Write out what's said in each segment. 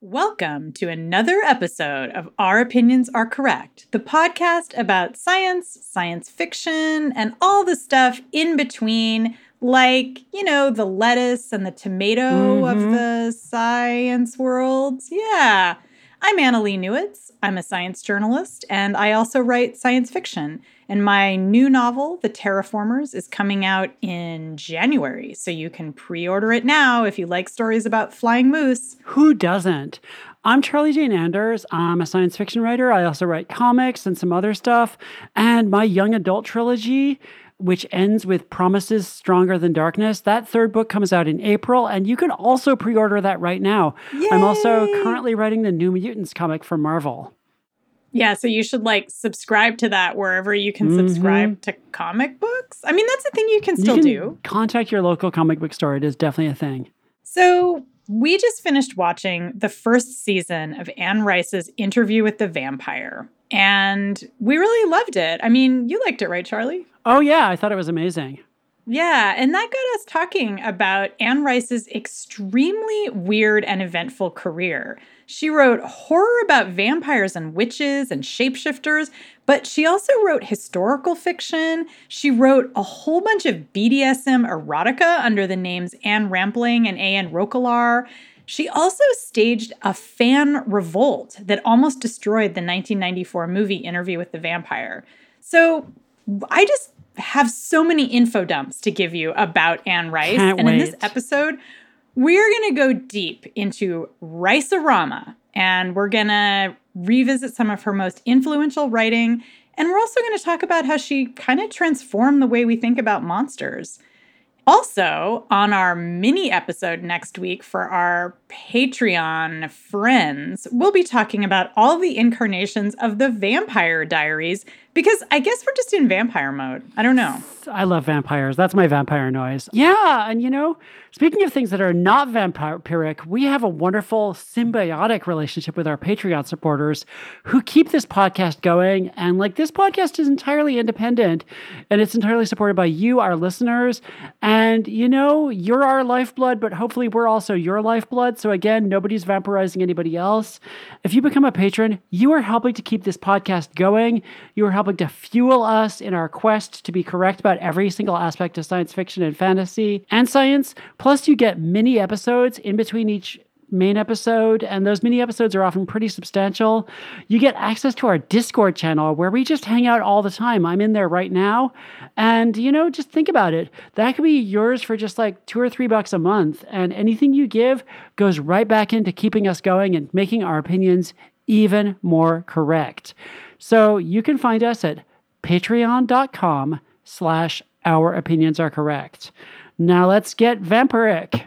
Welcome to another episode of Our Opinions Are Correct, the podcast about science, science fiction, and all the stuff in between, like, you know, the lettuce and the tomato of Mhm. the science world. Yeah. I'm Annalee Newitz. I'm a science journalist, and I also write science fiction. And my new novel, The Terraformers, is coming out in January, so you can pre order it now if you like stories about flying moose. Who doesn't? I'm Charlie Jane Anders. I'm a science fiction writer. I also write comics and some other stuff. And my young adult trilogy, which ends with Promises Stronger Than Darkness, that third book comes out in April, and you can also pre order that right now. Yay! I'm also currently writing the New Mutants comic for Marvel. Yeah, so you should like subscribe to that wherever you can Mhm. subscribe to comic books. I mean, that's a thing you can You still can do. Contact your local comic book store. It is definitely a thing. So, we just finished watching the first season of Anne Rice's interview with the vampire, and we really loved it. I mean, you liked it, right, Charlie? Oh, yeah, I thought it was amazing. Yeah, and that got us talking about Anne Rice's extremely weird and eventful career. She wrote horror about vampires and witches and shapeshifters, but she also wrote historical fiction. She wrote a whole bunch of BDSM erotica under the names Anne Rampling and A.N. Roquelaure. She also staged a fan revolt that almost destroyed the 1994 movie Interview with the Vampire. So I just have so many info dumps to give you about Anne Rice. Can't and in this episode, we're going to go deep into Rice-orama and we're going to revisit some of her most influential writing. And we're also going to talk about how she kind of transformed the way we think about monsters. Also, on our mini episode next week for our Patreon friends, we'll be talking about all the incarnations of the Vampire Diaries because I guess we're just in vampire mode. I don't know. I love vampires. That's my vampire noise. Yeah, and you know, speaking of things that are not vampiric, we have a wonderful symbiotic relationship with our Patreon supporters who keep this podcast going. And like this podcast is entirely independent and it's entirely supported by you, our listeners. And you know, you're our lifeblood, but hopefully we're also your lifeblood. So again, nobody's vampirizing anybody else. If you become a patron, you are helping to keep this podcast going. You are helping to fuel us in our quest to be correct about every single aspect of science fiction and fantasy and science. Plus, you get mini episodes in between each main episode, and those mini episodes are often pretty substantial. You get access to our Discord channel where we just hang out all the time. I'm in there right now. And, you know, just think about it. That could be yours for just like two or three bucks a month. And anything you give goes right back into keeping us going and making our opinions even more correct. So you can find us at patreon.com slash our opinions are correct. Now let's get vampiric.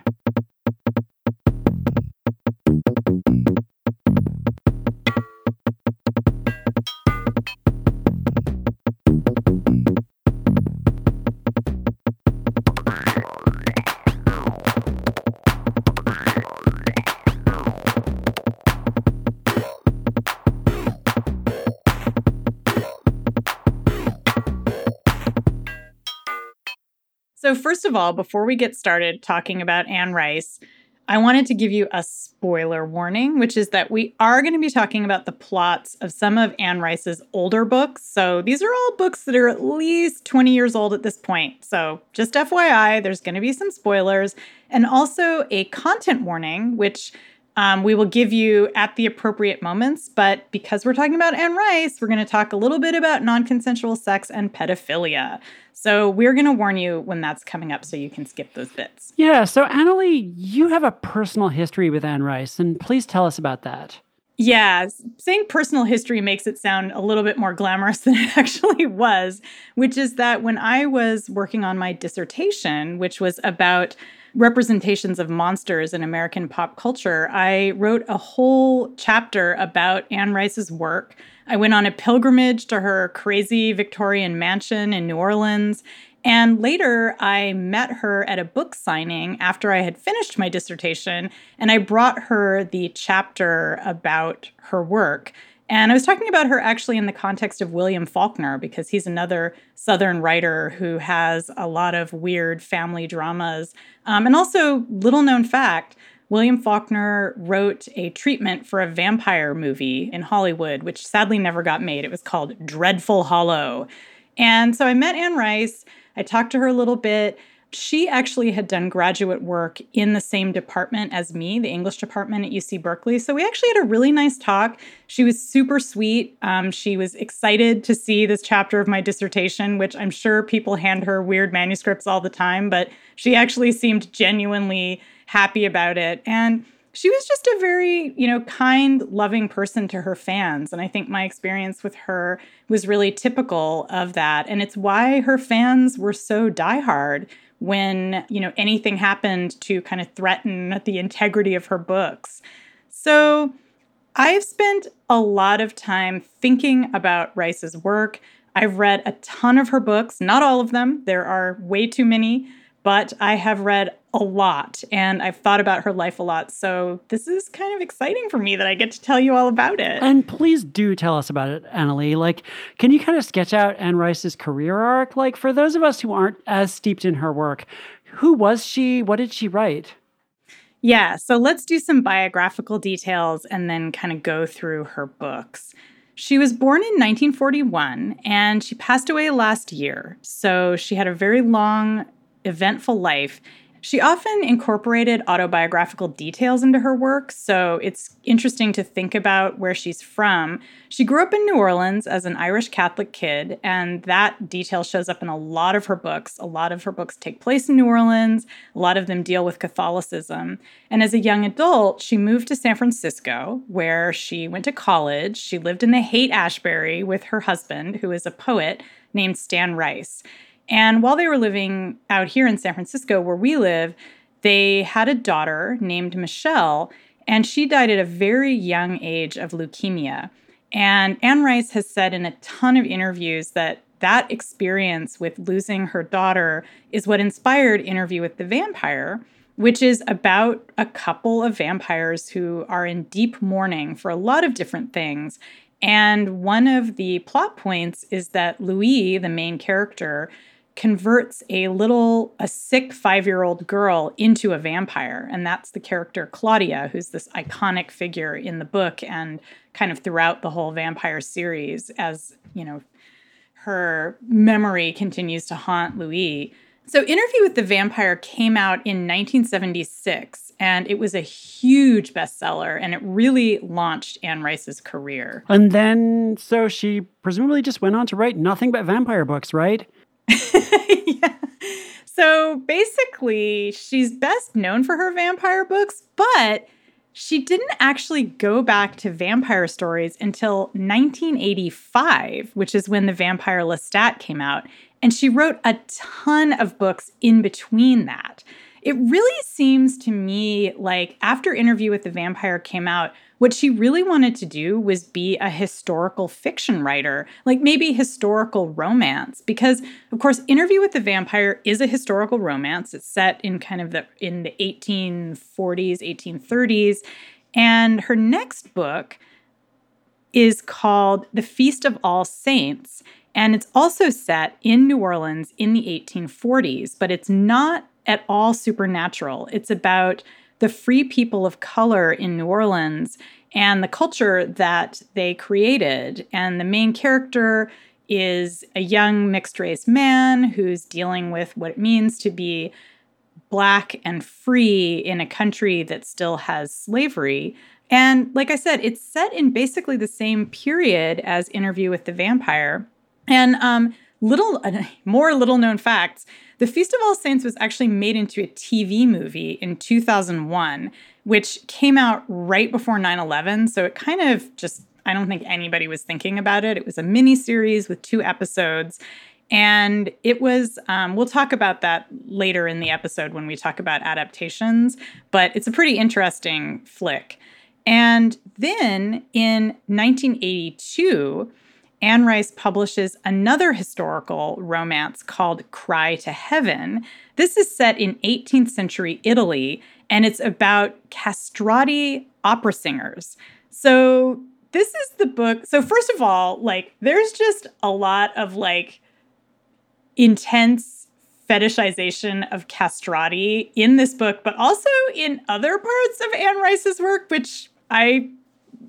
First of all, before we get started talking about Anne Rice, I wanted to give you a spoiler warning, which is that we are going to be talking about the plots of some of Anne Rice's older books. So, these are all books that are at least 20 years old at this point. So, just FYI, there's going to be some spoilers and also a content warning, which um, we will give you at the appropriate moments. But because we're talking about Anne Rice, we're going to talk a little bit about non consensual sex and pedophilia. So we're going to warn you when that's coming up so you can skip those bits. Yeah, so Annalee, you have a personal history with Anne Rice, and please tell us about that. Yeah, saying personal history makes it sound a little bit more glamorous than it actually was, which is that when I was working on my dissertation, which was about representations of monsters in American pop culture, I wrote a whole chapter about Anne Rice's work. I went on a pilgrimage to her crazy Victorian mansion in New Orleans. And later, I met her at a book signing after I had finished my dissertation, and I brought her the chapter about her work. And I was talking about her actually in the context of William Faulkner, because he's another Southern writer who has a lot of weird family dramas. Um, and also, little known fact William Faulkner wrote a treatment for a vampire movie in Hollywood, which sadly never got made. It was called Dreadful Hollow. And so I met Anne Rice. I talked to her a little bit she actually had done graduate work in the same department as me, the English department at UC Berkeley. So we actually had a really nice talk. She was super sweet. Um, she was excited to see this chapter of my dissertation, which I'm sure people hand her weird manuscripts all the time, but she actually seemed genuinely happy about it. And she was just a very, you know, kind, loving person to her fans. And I think my experience with her was really typical of that. And it's why her fans were so diehard when, you know, anything happened to kind of threaten the integrity of her books. So I've spent a lot of time thinking about Rice's work. I've read a ton of her books, not all of them. There are way too many but I have read a lot and I've thought about her life a lot. So this is kind of exciting for me that I get to tell you all about it. And please do tell us about it, Annalee. Like, can you kind of sketch out Anne Rice's career arc? Like, for those of us who aren't as steeped in her work, who was she? What did she write? Yeah, so let's do some biographical details and then kind of go through her books. She was born in 1941 and she passed away last year. So she had a very long eventful life, she often incorporated autobiographical details into her work, so it's interesting to think about where she's from. She grew up in New Orleans as an Irish Catholic kid, and that detail shows up in a lot of her books. A lot of her books take place in New Orleans, a lot of them deal with Catholicism. And as a young adult, she moved to San Francisco, where she went to college. She lived in the Haight Ashbury with her husband, who is a poet named Stan Rice. And while they were living out here in San Francisco, where we live, they had a daughter named Michelle, and she died at a very young age of leukemia. And Anne Rice has said in a ton of interviews that that experience with losing her daughter is what inspired Interview with the Vampire, which is about a couple of vampires who are in deep mourning for a lot of different things. And one of the plot points is that Louis, the main character, converts a little a sick 5-year-old girl into a vampire and that's the character Claudia who's this iconic figure in the book and kind of throughout the whole vampire series as you know her memory continues to haunt Louis so Interview with the Vampire came out in 1976 and it was a huge bestseller and it really launched Anne Rice's career. And then so she presumably just went on to write nothing but vampire books, right? yeah. So basically, she's best known for her vampire books, but she didn't actually go back to vampire stories until 1985, which is when The Vampire Lestat came out. And she wrote a ton of books in between that. It really seems to me like after Interview with the Vampire came out, what she really wanted to do was be a historical fiction writer, like maybe historical romance, because of course, Interview with the Vampire is a historical romance. It's set in kind of the in the 1840s, 1830s, and her next book is called The Feast of All Saints. And it's also set in New Orleans in the 1840s, but it's not at all supernatural. It's about the free people of color in New Orleans and the culture that they created. And the main character is a young mixed race man who's dealing with what it means to be black and free in a country that still has slavery. And like I said, it's set in basically the same period as Interview with the Vampire. And um, little more little known facts the feast of all saints was actually made into a tv movie in 2001 which came out right before 9-11 so it kind of just i don't think anybody was thinking about it. It was a mini series with two episodes and it was um, we'll talk about that later in the episode when we talk about adaptations but it's a pretty interesting flick. And then in 1982 Anne Rice publishes another historical romance called Cry to Heaven. This is set in 18th century Italy and it's about castrati opera singers. So, this is the book. So, first of all, like, there's just a lot of like intense fetishization of castrati in this book, but also in other parts of Anne Rice's work, which I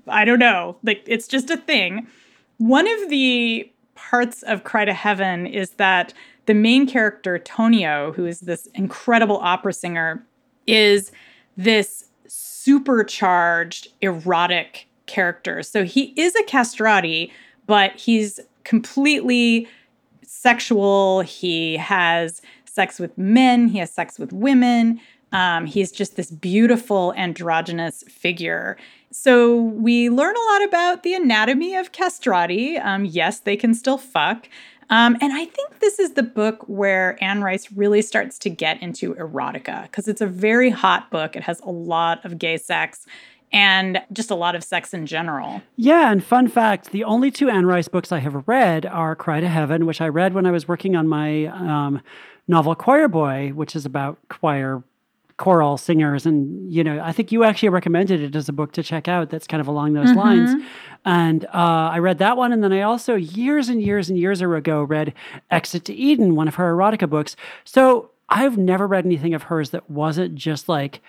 I don't know. Like it's just a thing. One of the parts of Cry to Heaven is that the main character, Tonio, who is this incredible opera singer, is this supercharged erotic character. So he is a castrati, but he's completely sexual. He has sex with men, he has sex with women. Um, he's just this beautiful androgynous figure. So we learn a lot about the anatomy of castrati. Um, yes, they can still fuck. Um, and I think this is the book where Anne Rice really starts to get into erotica because it's a very hot book. It has a lot of gay sex and just a lot of sex in general. Yeah, and fun fact the only two Anne Rice books I have read are Cry to Heaven, which I read when I was working on my um, novel Choir Boy, which is about choir choral singers and you know i think you actually recommended it as a book to check out that's kind of along those mm-hmm. lines. And uh, i read that one and then i also years and years and years ago read exit to eden one of her erotica books. So i've never read anything of hers that wasn't just like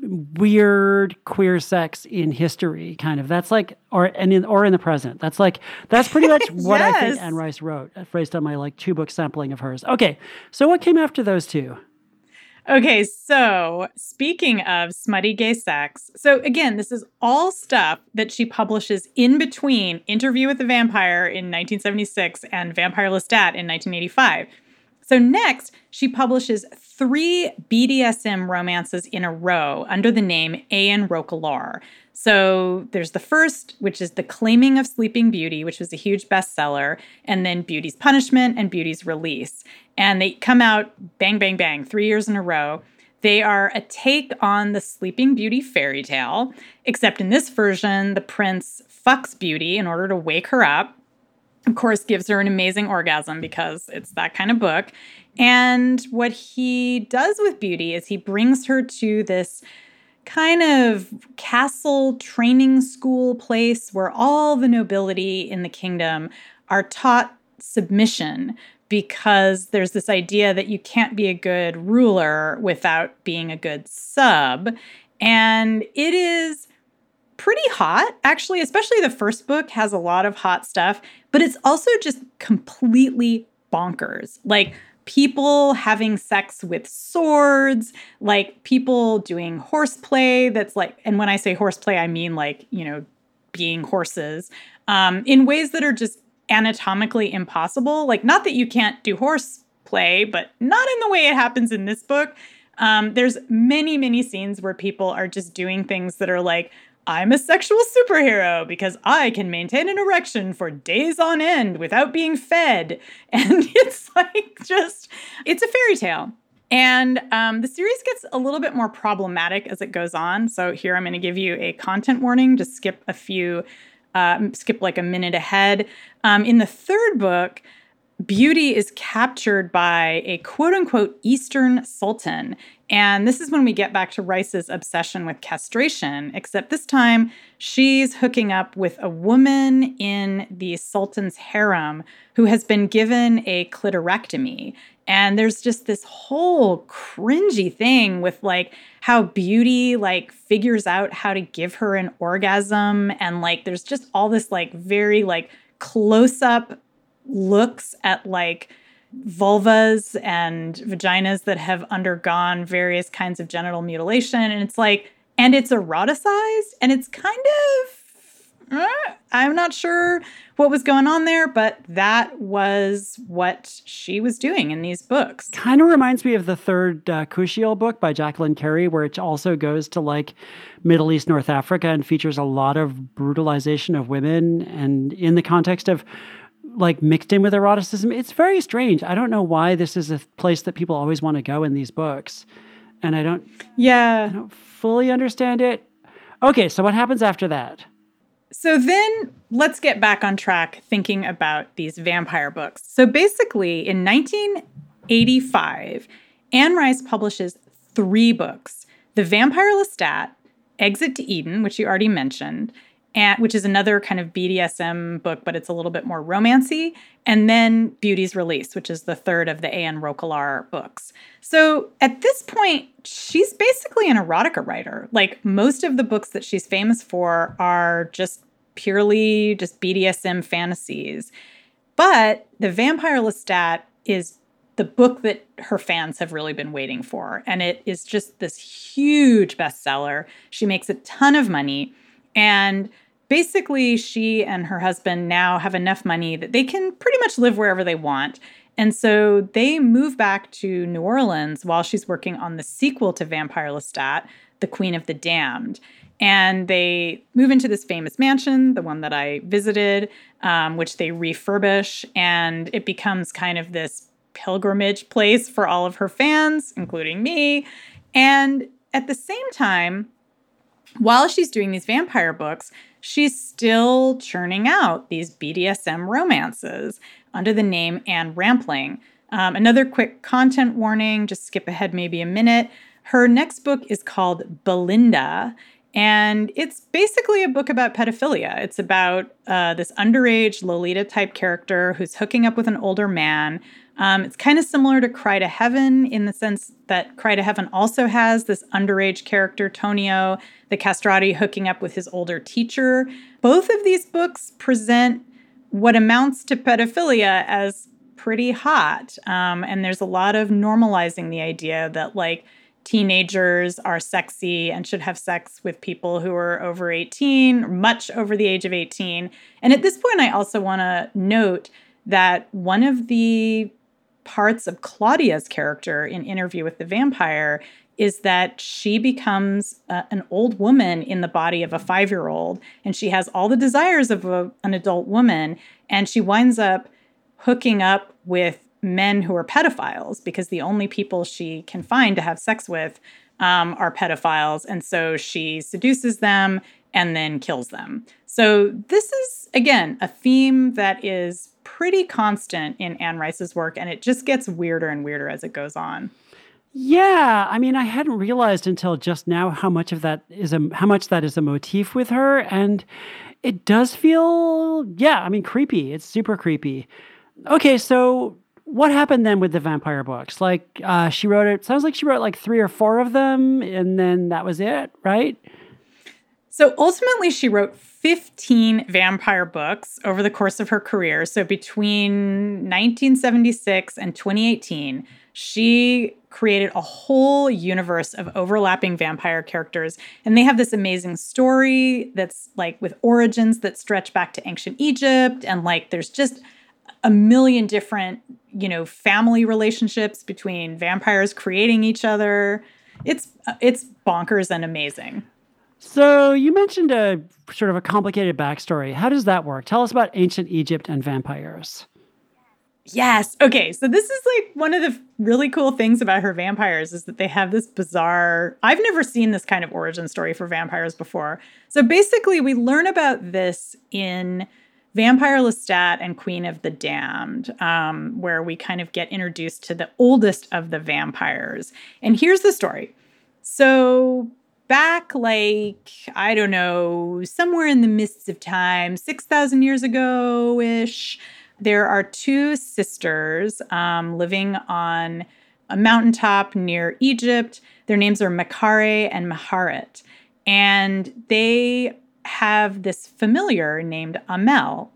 weird queer sex in history kind of. That's like or and in or in the present. That's like that's pretty much what yes. i think anne rice wrote phrased on my like two book sampling of hers. Okay so what came after those two Okay, so speaking of smutty gay sex, so again, this is all stuff that she publishes in between Interview with the Vampire in 1976 and Vampire Lestat in 1985. So next, she publishes three BDSM romances in a row under the name A.N. Roquelaure. So there's the first, which is The Claiming of Sleeping Beauty, which was a huge bestseller, and then Beauty's Punishment and Beauty's Release. And they come out bang, bang, bang, three years in a row. They are a take on the Sleeping Beauty fairy tale, except in this version, the prince fucks Beauty in order to wake her up of course, gives her an amazing orgasm because it's that kind of book. And what he does with Beauty is he brings her to this kind of castle training school place where all the nobility in the kingdom are taught submission because there's this idea that you can't be a good ruler without being a good sub. And it is pretty hot, actually, especially the first book has a lot of hot stuff, but it's also just completely bonkers. Like people having sex with swords, like people doing horseplay that's like, and when I say horseplay, I mean like, you know, being horses um, in ways that are just anatomically impossible. Like, not that you can't do horseplay, but not in the way it happens in this book. Um, there's many, many scenes where people are just doing things that are like I'm a sexual superhero because I can maintain an erection for days on end without being fed. And it's like just, it's a fairy tale. And um, the series gets a little bit more problematic as it goes on. So here I'm going to give you a content warning. Just skip a few, uh, skip like a minute ahead. Um, in the third book, Beauty is captured by a quote unquote Eastern Sultan. And this is when we get back to Rice's obsession with castration, except this time she's hooking up with a woman in the Sultan's harem who has been given a clitorectomy. And there's just this whole cringy thing with like how beauty like figures out how to give her an orgasm. And like there's just all this like very like close up looks at like vulvas and vaginas that have undergone various kinds of genital mutilation. And it's like, and it's eroticized and it's kind of, I'm not sure what was going on there, but that was what she was doing in these books. Kind of reminds me of the third uh, Kushiel book by Jacqueline Carey, where it also goes to like Middle East, North Africa, and features a lot of brutalization of women. And in the context of like mixed in with eroticism. It's very strange. I don't know why this is a place that people always want to go in these books. And I don't Yeah. I don't fully understand it. Okay, so what happens after that? So then let's get back on track thinking about these vampire books. So basically in 1985, Anne Rice publishes 3 books. The Vampire Lestat, Exit to Eden, which you already mentioned, and which is another kind of BDSM book, but it's a little bit more romancy. And then Beauty's Release, which is the third of the Anne Roquelaure books. So at this point, she's basically an erotica writer. Like most of the books that she's famous for are just purely just BDSM fantasies. But The Vampire Lestat is the book that her fans have really been waiting for. And it is just this huge bestseller. She makes a ton of money. And basically, she and her husband now have enough money that they can pretty much live wherever they want. And so they move back to New Orleans while she's working on the sequel to Vampire Lestat, The Queen of the Damned. And they move into this famous mansion, the one that I visited, um, which they refurbish. And it becomes kind of this pilgrimage place for all of her fans, including me. And at the same time, while she's doing these vampire books, she's still churning out these BDSM romances under the name Anne Rampling. Um, another quick content warning, just skip ahead maybe a minute. Her next book is called Belinda, and it's basically a book about pedophilia. It's about uh, this underage Lolita type character who's hooking up with an older man um, it's kind of similar to Cry to Heaven in the sense that Cry to Heaven also has this underage character, Tonio, the castrati hooking up with his older teacher. Both of these books present what amounts to pedophilia as pretty hot. Um, and there's a lot of normalizing the idea that, like, teenagers are sexy and should have sex with people who are over 18, much over the age of 18. And at this point, I also want to note that one of the parts of Claudia's character in Interview with the Vampire is that she becomes uh, an old woman in the body of a five year old, and she has all the desires of a, an adult woman, and she winds up hooking up with men who are pedophiles because the only people she can find to have sex with um, are pedophiles. And so she seduces them and then kills them. So, this is, again, a theme that is pretty constant in Anne Rice's work, and it just gets weirder and weirder as it goes on. Yeah, I mean, I hadn't realized until just now how much of that is a how much that is a motif with her, and it does feel, yeah, I mean, creepy. It's super creepy. Okay, so what happened then with the vampire books? Like, uh, she wrote it. Sounds like she wrote like three or four of them, and then that was it, right? So ultimately, she wrote 15 vampire books over the course of her career. So between 1976 and 2018, she created a whole universe of overlapping vampire characters. And they have this amazing story that's like with origins that stretch back to ancient Egypt. And like there's just a million different, you know, family relationships between vampires creating each other. It's it's bonkers and amazing. So you mentioned a sort of a complicated backstory. How does that work? Tell us about ancient Egypt and vampires. Yes. Okay. So this is like one of the really cool things about her vampires is that they have this bizarre. I've never seen this kind of origin story for vampires before. So basically, we learn about this in Vampire Lestat and Queen of the Damned, um, where we kind of get introduced to the oldest of the vampires. And here's the story. So back like i don't know somewhere in the mists of time 6000 years ago ish there are two sisters um, living on a mountaintop near egypt their names are mekare and maharet and they have this familiar named amel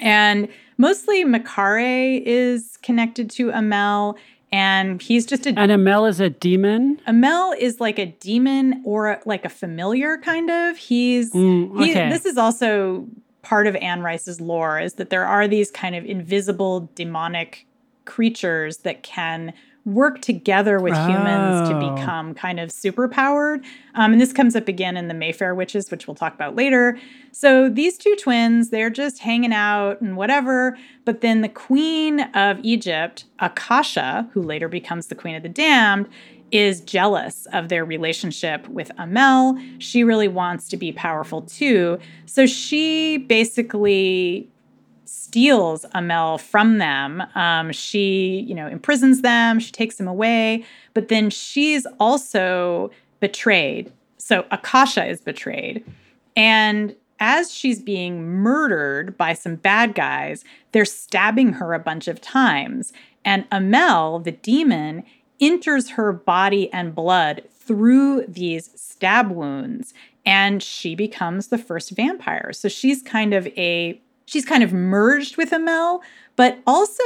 and mostly mekare is connected to amel and he's just a and Amel is a demon. Amel is like a demon or like a familiar kind of. He's mm, okay. he, this is also part of Anne Rice's lore is that there are these kind of invisible demonic creatures that can work together with oh. humans to oh. become kind of superpowered. Um, and this comes up again in the Mayfair Witches, which we'll talk about later. So these two twins, they're just hanging out and whatever. But then the queen of Egypt, Akasha, who later becomes the queen of the damned, is jealous of their relationship with Amel. She really wants to be powerful too. So she basically steals Amel from them. Um, she, you know, imprisons them, she takes them away, but then she's also betrayed. So Akasha is betrayed. And as she's being murdered by some bad guys, they're stabbing her a bunch of times. And Amel, the demon, enters her body and blood through these stab wounds and she becomes the first vampire. So she's kind of a she's kind of merged with Amel, but also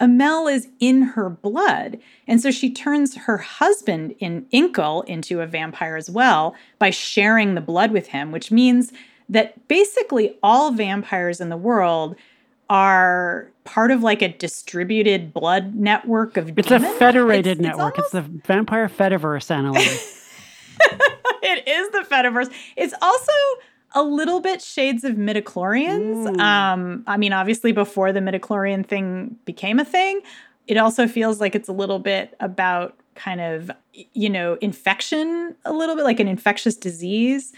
Amel is in her blood. And so she turns her husband in Enkil into a vampire as well by sharing the blood with him, which means that basically all vampires in the world are part of like a distributed blood network of It's a federated It's- it's network. It's, almost- the Vampire Fediverse, Annalee. it is the Fediverse. It's also a little bit shades of midichlorians. Ooh. Um, I mean, obviously before the midichlorian thing became a thing, it also feels like it's a little bit about kind of you know infection a little bit like an infectious disease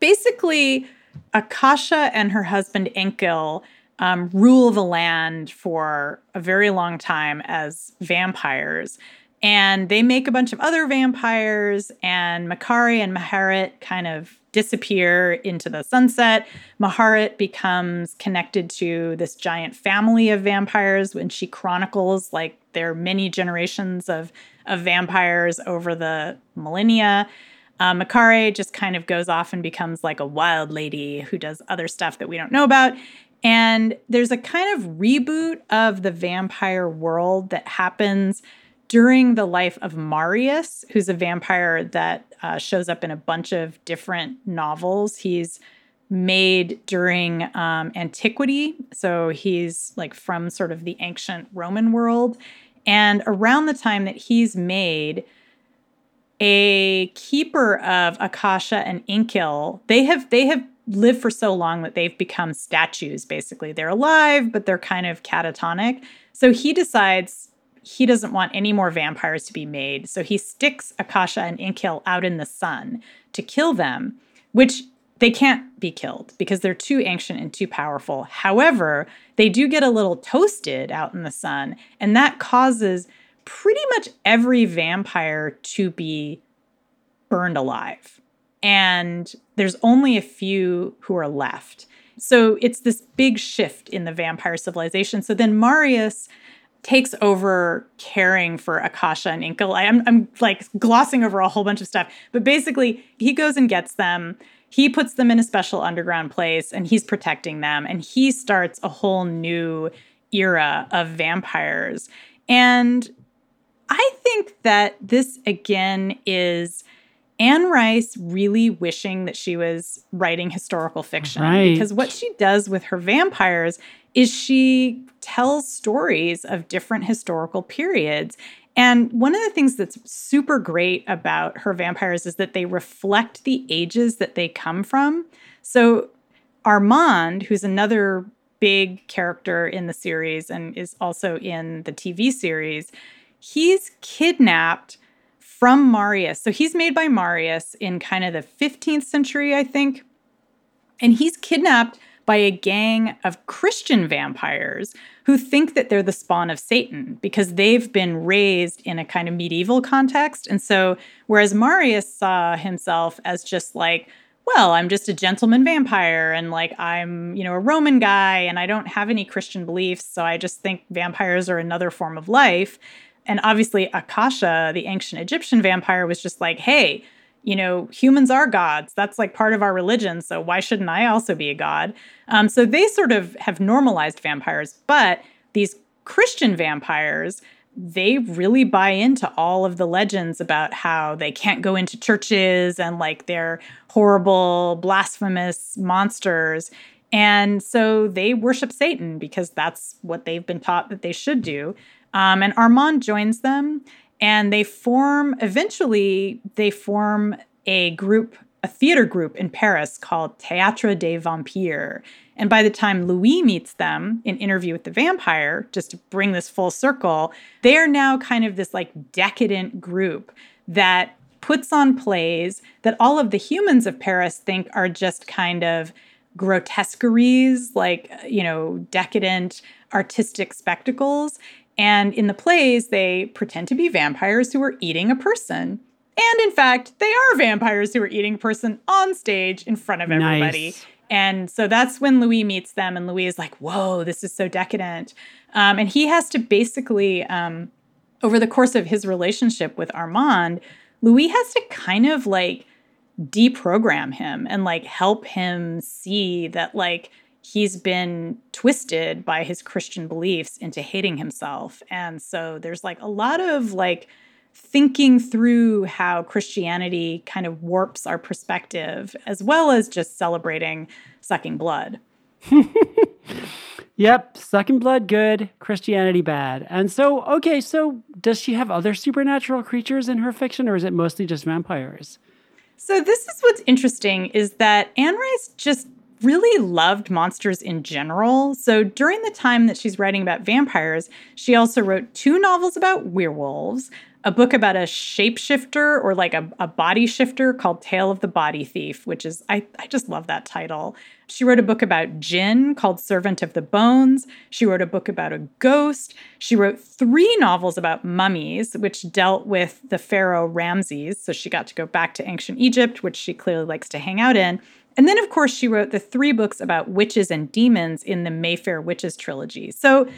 basically akasha and her husband enkil um, rule the land for a very long time as vampires and they make a bunch of other vampires and mekare and maharet kind of disappear into the sunset maharet becomes connected to this giant family of vampires when she chronicles like their many generations of, of vampires over the millennia uh, Mekare just kind of goes off and becomes like a wild lady who does other stuff that we don't know about. And there's a kind of reboot of the vampire world that happens during the life of Marius, who's a vampire that uh, shows up in a bunch of different novels. He's made during um, antiquity. So he's like from sort of the ancient Roman world. And around the time that he's made, a keeper of Akasha and Enkil, they have they have lived for so long that they've become statues basically. They're alive, but they're kind of catatonic. So he decides he doesn't want any more vampires to be made. So he sticks Akasha and Enkil out in the sun to kill them, which they can't be killed because they're too ancient and too powerful. However, they do get a little toasted out in the sun, and that causes pretty much every vampire to be burned alive. And there's only a few who are left. So it's this big shift in the vampire civilization. So then Marius takes over caring for Akasha and Enkil. I, am I'm like glossing over a whole bunch of stuff, but basically, he goes and gets them. He puts them in a special underground place and he's protecting them. And he starts a whole new era of vampires. And I think that this again is Anne Rice really wishing that she was writing historical fiction. Right. Because what she does with her vampires is she tells stories of different historical periods. And one of the things that's super great about her vampires is that they reflect the ages that they come from. So Armand, who's another big character in the series and is also in the TV series, he's kidnapped from Marius. So he's made by Marius in kind of the 15th century, I think. And he's kidnapped by a gang of Christian vampires who think that they're the spawn of Satan because they've been raised in a kind of medieval context. And so, whereas Marius saw himself as just like, well, I'm just a gentleman vampire and like I'm, you know, a Roman guy and I don't have any Christian beliefs. So I just think vampires are another form of life. And obviously, Akasha, the ancient Egyptian vampire, was just like, hey, you know, humans are gods. That's like part of our religion. So why shouldn't I also be a god? Um, so they sort of have normalized vampires. But these Christian vampires, they really buy into all of the legends about how they can't go into churches and like they're horrible, blasphemous monsters. And so they worship Satan because that's what they've been taught that they should do. Um, and Armand joins them and they form, eventually, they form a group, a theater group in Paris called Théâtre des Vampires. And by the time Louis meets them in Interview with the Vampire, just to bring this full circle, they are now kind of this like decadent group that puts on plays that all of the humans of Paris think are just kind of grotesqueries, like, you know, decadent artistic spectacles. And in the plays, they pretend to be vampires who are eating a person. And in fact, they are vampires who are eating a person on stage in front of everybody. Nice. And so that's when Louis meets them, and Louis is like, whoa, this is so decadent. Um, and he has to basically, um, over the course of his relationship with Armand, Louis has to kind of like deprogram him and like help him see that like he's been twisted by his Christian beliefs into hating himself. And so there's like a lot of like thinking through how Christianity kind of warps our perspective, as well as just celebrating sucking blood. yep, sucking blood good, Christianity bad. And so, okay, so does she have other supernatural creatures in her fiction, or is it mostly just vampires? So this is what's interesting is that Anne Rice just really loved monsters in general. So during the time that she's writing about vampires, she also wrote two novels about werewolves, a book about a shapeshifter or like a, a body shifter called Tale of the Body Thief, which is, I, I just love that title. She wrote a book about jinn called Servant of the Bones. She wrote a book about a ghost. She wrote three novels about mummies, which dealt with the pharaoh Ramses. So she got to go back to ancient Egypt, which she clearly likes to hang out in. And then, of course, she wrote the three books about witches and demons in the Mayfair Witches trilogy. So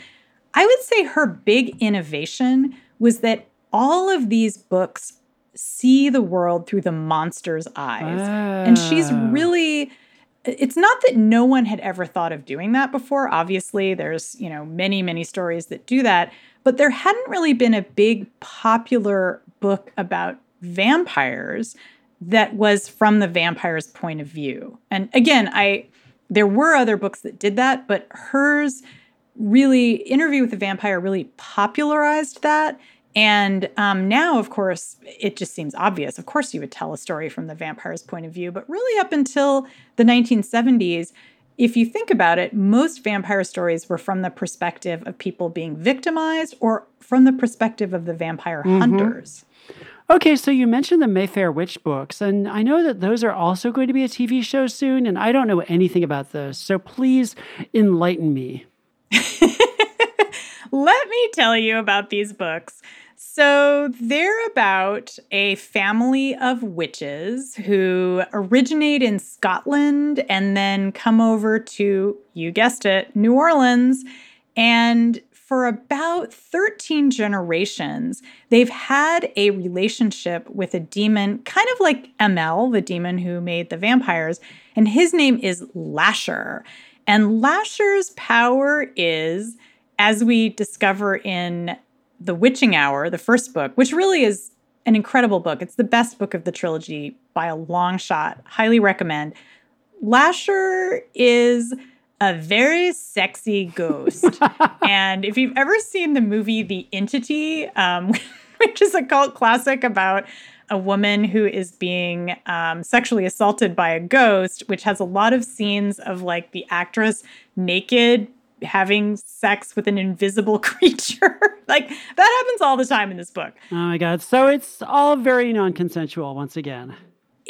I would say her big innovation was that all of these books see the world through the monster's eyes. Ah. And she's ah. really it's not that no one had ever thought of doing that before. Obviously, there's, you know, many many stories that do that, but there hadn't really been a big popular book about vampires that was from the vampire's point of view. And again, I there were other books that did that, but hers really interview with the vampire really popularized that and um, now, of course, it just seems obvious. Of course, you would tell a story from the vampire's point of view. But really, up until the 1970s, if you think about it, most vampire stories were from the perspective of people being victimized or from the perspective of the vampire mm-hmm. hunters. Okay, so you mentioned the Mayfair Witch books, and I know that those are also going to be a TV show soon, and I don't know anything about those. So please enlighten me. Let me tell you about these books. So they're about a family of witches who originate in Scotland and then come over to, you guessed it, New Orleans. And for about 13 generations, they've had a relationship with a demon, kind of like Amel, the demon who made the vampires, and his name is Lasher. And Lasher's power is, as we discover in The Witching Hour, the first book, which really is an incredible book. It's the best book of the trilogy by a long shot. Highly recommend. Lasher is a very sexy ghost. and if you've ever seen the movie The Entity, um, which is a cult classic about a woman who is being um, sexually assaulted by a ghost, which has a lot of scenes of like the actress naked having sex with an invisible creature. like that happens all the time in this book. Oh my God. So it's all very non consensual once again.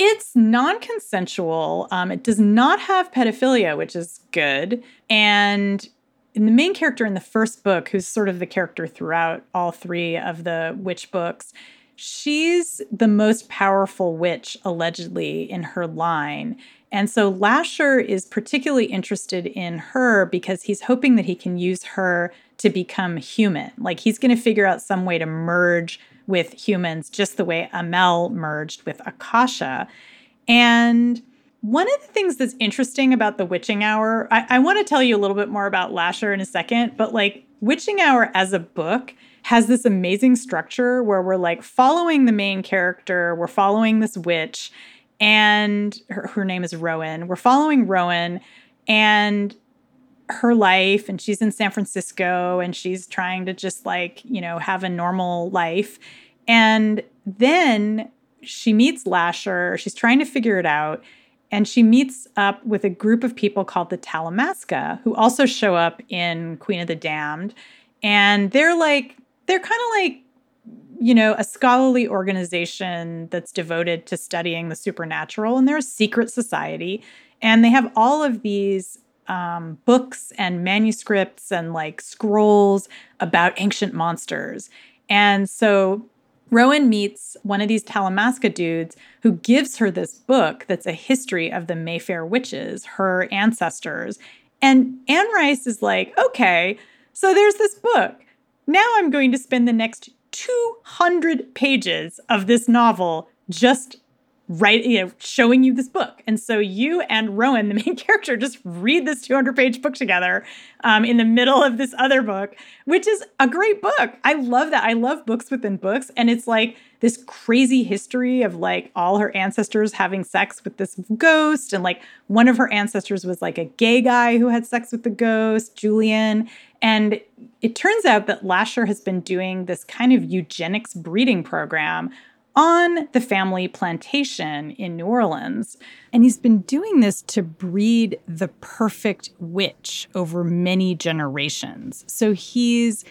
It's non consensual. Um, it does not have pedophilia, which is good. And the main character in the first book, who's sort of the character throughout all three of the witch books, she's the most powerful witch allegedly in her line. And so Lasher is particularly interested in her because he's hoping that he can use her to become human. Like he's going to figure out some way to merge with humans, just the way Amel merged with Akasha. And one of the things that's interesting about the Witching Hour, I, I want to tell you a little bit more about Lasher in a second, but like Witching Hour as a book has this amazing structure where we're like following the main character, we're following this witch, and her, her name is Rowan. We're following Rowan and her life and she's in San Francisco and she's trying to just like, you know, have a normal life. And then she meets Lasher. She's trying to figure it out. And she meets up with a group of people called the Talamasca, who also show up in Queen of the Damned. And they're like, they're kind of like, you know, a scholarly organization that's devoted to studying the supernatural. And they're a secret society. And they have all of these um, books and manuscripts and like scrolls about ancient monsters. And so Rowan meets one of these Talamasca dudes who gives her this book that's a history of the Mayfair witches, her ancestors. And Anne Rice is like, okay, so there's this book. Now I'm going to spend the next 200 pages of this novel just right you know showing you this book. And so you and rowan the main character just read this 200 page book together um, in the middle of this other book which is a great book. I love that. I love books within books. And it's like this crazy history of like all her ancestors having sex with this ghost. And like one of her ancestors was like a gay guy who had sex with the ghost julian. And it turns out that lasher has been doing this kind of eugenics breeding program on the family plantation in New Orleans. And he's been doing this to breed the perfect witch over many generations. So he's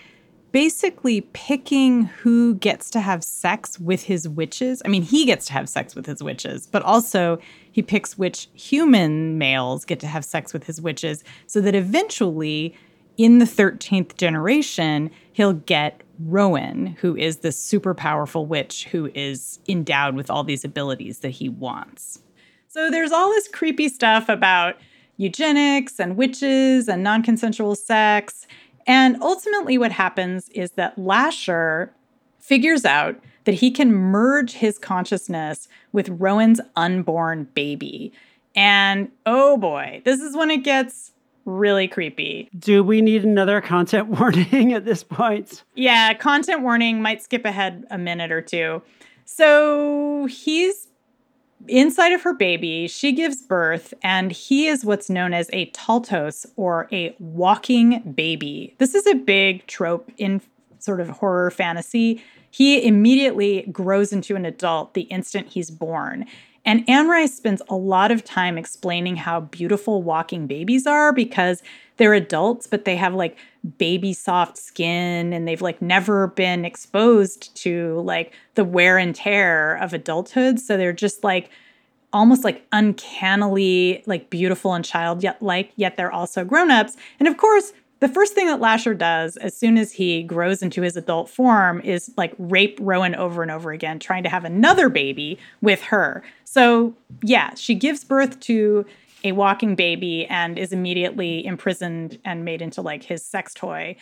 basically picking who gets to have sex with his witches. I mean, he gets to have sex with his witches, but also he picks which human males get to have sex with his witches so that eventually in the 13th generation, he'll get Rowan, who is this super powerful witch who is endowed with all these abilities that he wants. So there's all this creepy stuff about eugenics and witches and non consensual sex. And ultimately, what happens is that Lasher figures out that he can merge his consciousness with Rowan's unborn baby. And oh boy, this is when it gets really creepy. Do we need another content warning at this point? Yeah, content warning might skip ahead a minute or two. So he's inside of her baby. She gives birth, and he is what's known as a taltos or a walking baby. This is a big trope in sort of horror fantasy. He immediately grows into an adult the instant he's born. And Anne Rice spends a lot of time explaining how beautiful walking babies are because they're adults, but they have like baby soft skin and they've like never been exposed to like the wear and tear of adulthood. So they're just like almost like uncannily like beautiful and childlike, yet they're also grown-ups. And of course, the first thing that Lasher does as soon as he grows into his adult form is like rape Rowan over and over again, trying to have another baby with her. So, yeah, she gives birth to a walking baby and is immediately imprisoned and made into like his sex toy.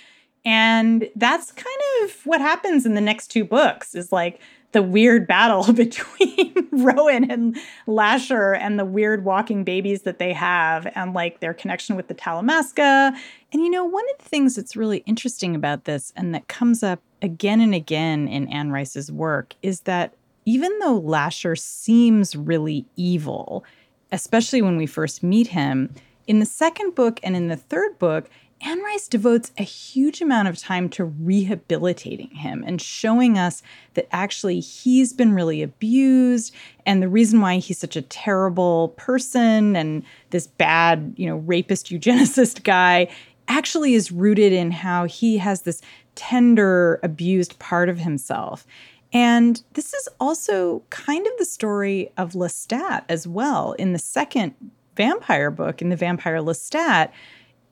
And that's kind of what happens in the next two books is like the weird battle between Rowan and Lasher and the weird walking babies that they have and like their connection with the Talamasca. And you know, one of the things that's really interesting about this and that comes up again and again in Anne Rice's work is that even though Lasher seems really evil, especially when we first meet him, in the second book and in the third book, Anne Rice devotes a huge amount of time to rehabilitating him and showing us that actually he's been really abused and the reason why he's such a terrible person and this bad, you know, rapist eugenicist guy actually is rooted in how he has this tender abused part of himself. And this is also kind of the story of Lestat as well. In the second vampire book, in the Vampire Lestat,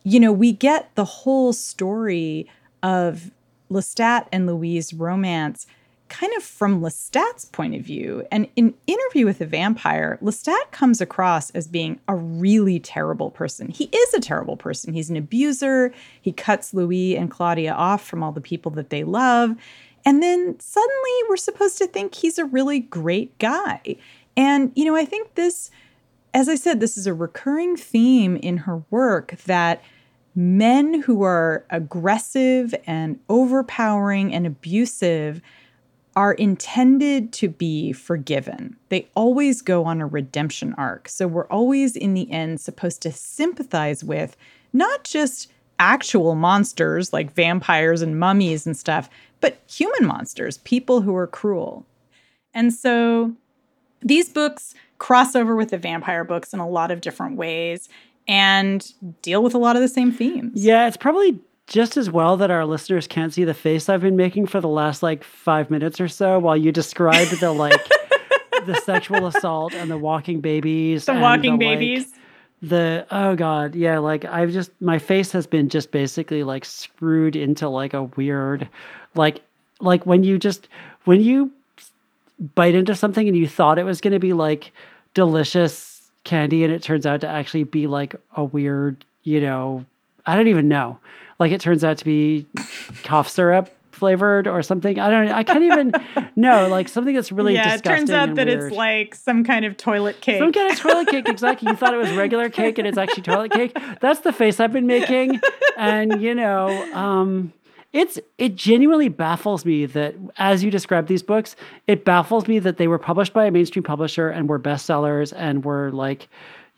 you know, we get the whole story of Lestat and Louis's romance kind of from Lestat's point of view. And in Interview with a Vampire, Lestat comes across as being a really terrible person. He is a terrible person. He's an abuser. He cuts Louis and Claudia off from all the people that they love. And then suddenly we're supposed to think he's a really great guy. And, you know, I think this, as I said, this is a recurring theme in her work that men who are aggressive and overpowering and abusive are intended to be forgiven. They always go on a redemption arc. So we're always, in the end, supposed to sympathize with not just actual monsters like vampires and mummies and stuff, but human monsters, people who are cruel. And so these books cross over with the vampire books in a lot of different ways and deal with a lot of the same themes. Yeah, it's probably just as well that our listeners can't see the face I've been making for the last like five minutes or so while you describe the like the sexual assault and the walking babies. The walking the, babies. Like, the oh god yeah like i've just my face has been just basically like screwed into like a weird like like when you just when you bite into something and you thought it was going to be like delicious candy and it turns out to actually be like a weird, you know, I don't even know. Like it turns out to be cough syrup flavored or something. I don't I can't even know. Like something that's really yeah, it turns out that weird. it's like some kind of toilet cake. Some kind of toilet cake, exactly. You thought it was regular cake and it's actually toilet cake. That's the face I've been making. And you know, um it's it genuinely baffles me that as you describe these books, it baffles me that they were published by a mainstream publisher and were bestsellers and were like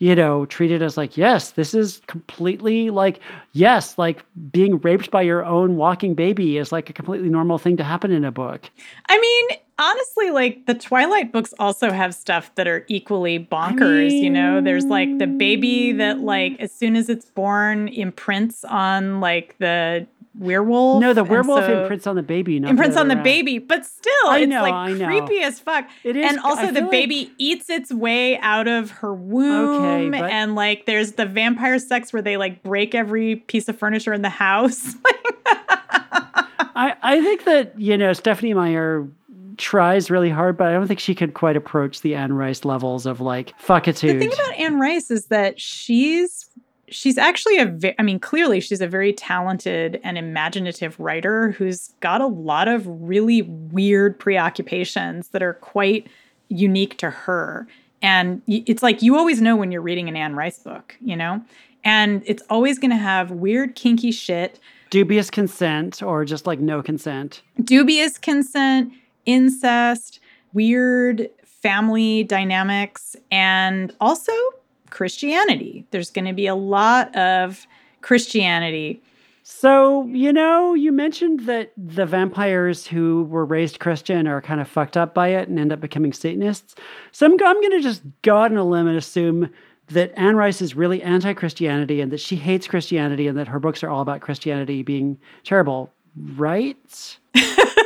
you know, treated as like, yes, this is completely like, yes, like being raped by your own walking baby is like a completely normal thing to happen in a book. I mean, honestly, like the Twilight books also have stuff that are equally bonkers. I mean, you know, there's like the baby that, like, as soon as it's born, imprints on like the werewolf. No, the werewolf so imprints on the baby. imprints on the baby, but still, I it's know, like creepy as fuck. It is, and also the baby like... eats its way out of her womb, okay, but... and like there's the vampire sex where they like break every piece of furniture in the house. I I think that you know Stephenie Meyer tries really hard, but I don't think she could quite approach the Anne Rice levels of like fuck fuckitude. The thing about Anne Rice is that she's she's actually a ve- I mean clearly she's a very talented and imaginative writer who's got a lot of really weird preoccupations that are quite unique to her. And it's like you always know when you're reading an Anne Rice book you know? And it's always going to have weird kinky shit. Dubious consent or just like no consent? Dubious consent incest weird family dynamics and also Christianity. There's going to be a lot of Christianity. So, you know, you mentioned that the vampires who were raised Christian are kind of fucked up by it and end up becoming Satanists. So I'm, I'm going to just go out on a limb and assume that Anne Rice is really anti Christianity and that she hates Christianity and that her books are all about Christianity being terrible, right?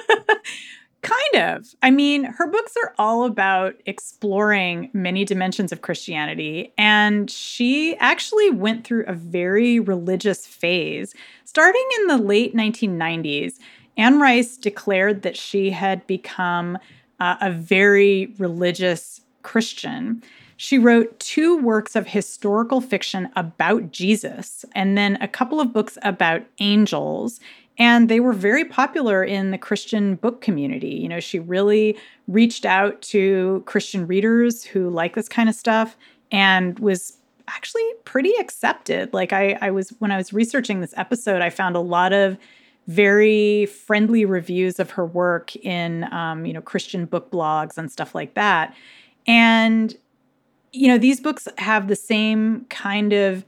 Kind of. I mean, her books are all about exploring many dimensions of Christianity. And she actually went through a very religious phase. Starting in the late 1990s, Anne Rice declared that she had become uh, a very religious Christian. She wrote two works of historical fiction about Jesus and then a couple of books about angels and they were very popular in the Christian book community. You know, she really reached out to Christian readers who like this kind of stuff and was actually pretty accepted. Like I, I was when I was researching this episode, I found a lot of very friendly reviews of her work in um, you know Christian book blogs and stuff like that. And you know, these books have the same kind of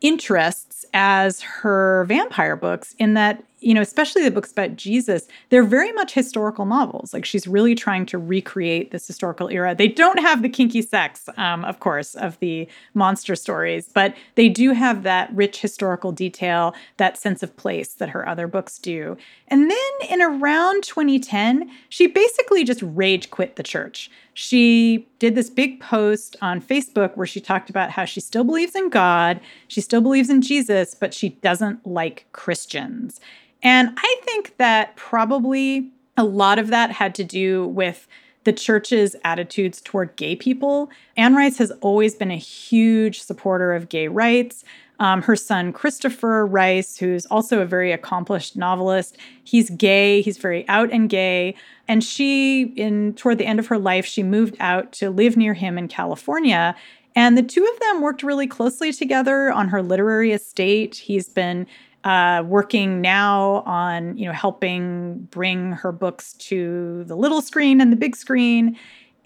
interests as her vampire books in that you know, especially the books about Jesus, they're very much historical novels. Like she's really trying to recreate this historical era. They don't have the kinky sex, um, of course, of the monster stories, but they do have that rich historical detail, that sense of place that her other books do. And then in around 2010, she basically just rage quit the church. She did this big post on Facebook where she talked about how she still believes in God, she still believes in Jesus, but she doesn't like Christians. And I think that probably a lot of that had to do with the church's attitudes toward gay people. Anne Rice has always been a huge supporter of gay rights. Um, her son Christopher Rice, who's also a very accomplished novelist, he's gay. He's very out and gay. And she, in toward the end of her life, she moved out to live near him in California. And the two of them worked really closely together on her literary estate. He's been uh, working now on you know helping bring her books to the little screen and the big screen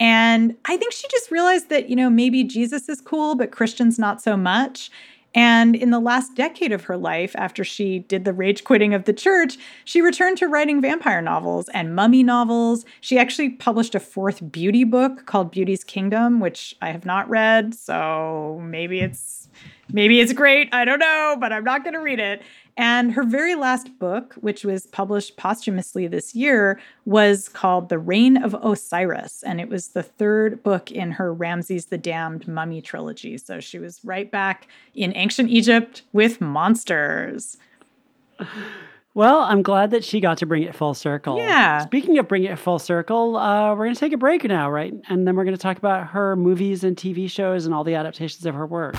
and i think she just realized that you know maybe jesus is cool but christians not so much and in the last decade of her life, after she did the rage quitting of the church, she returned to writing vampire novels and mummy novels. She actually published a fourth beauty book called Beauty's Kingdom, which I have not read, so maybe it's maybe it's great. I don't know, but I'm not going to read it. And her very last book, which was published posthumously this year, was called The Reign of Osiris. And it was the third book in her Ramses the Damned Mummy trilogy. So she was right back in ancient Egypt with monsters. Well, I'm glad that she got to bring it full circle. Yeah. Speaking of bringing it full circle, uh, we're going to take a break now, right? And then we're going to talk about her movies and TV shows and all the adaptations of her work.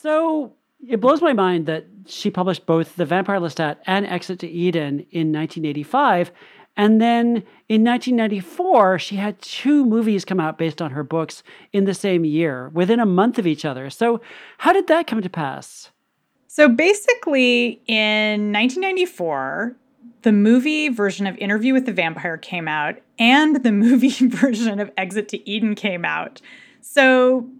So it blows my mind that she published both The Vampire Lestat and Exit to Eden in 1985. And then in 1994, she had two movies come out based on her books in the same year, within a month of each other. So, how did that come to pass? So, basically, in 1994, the movie version of Interview with the Vampire came out, and the movie version of Exit to Eden came out. So,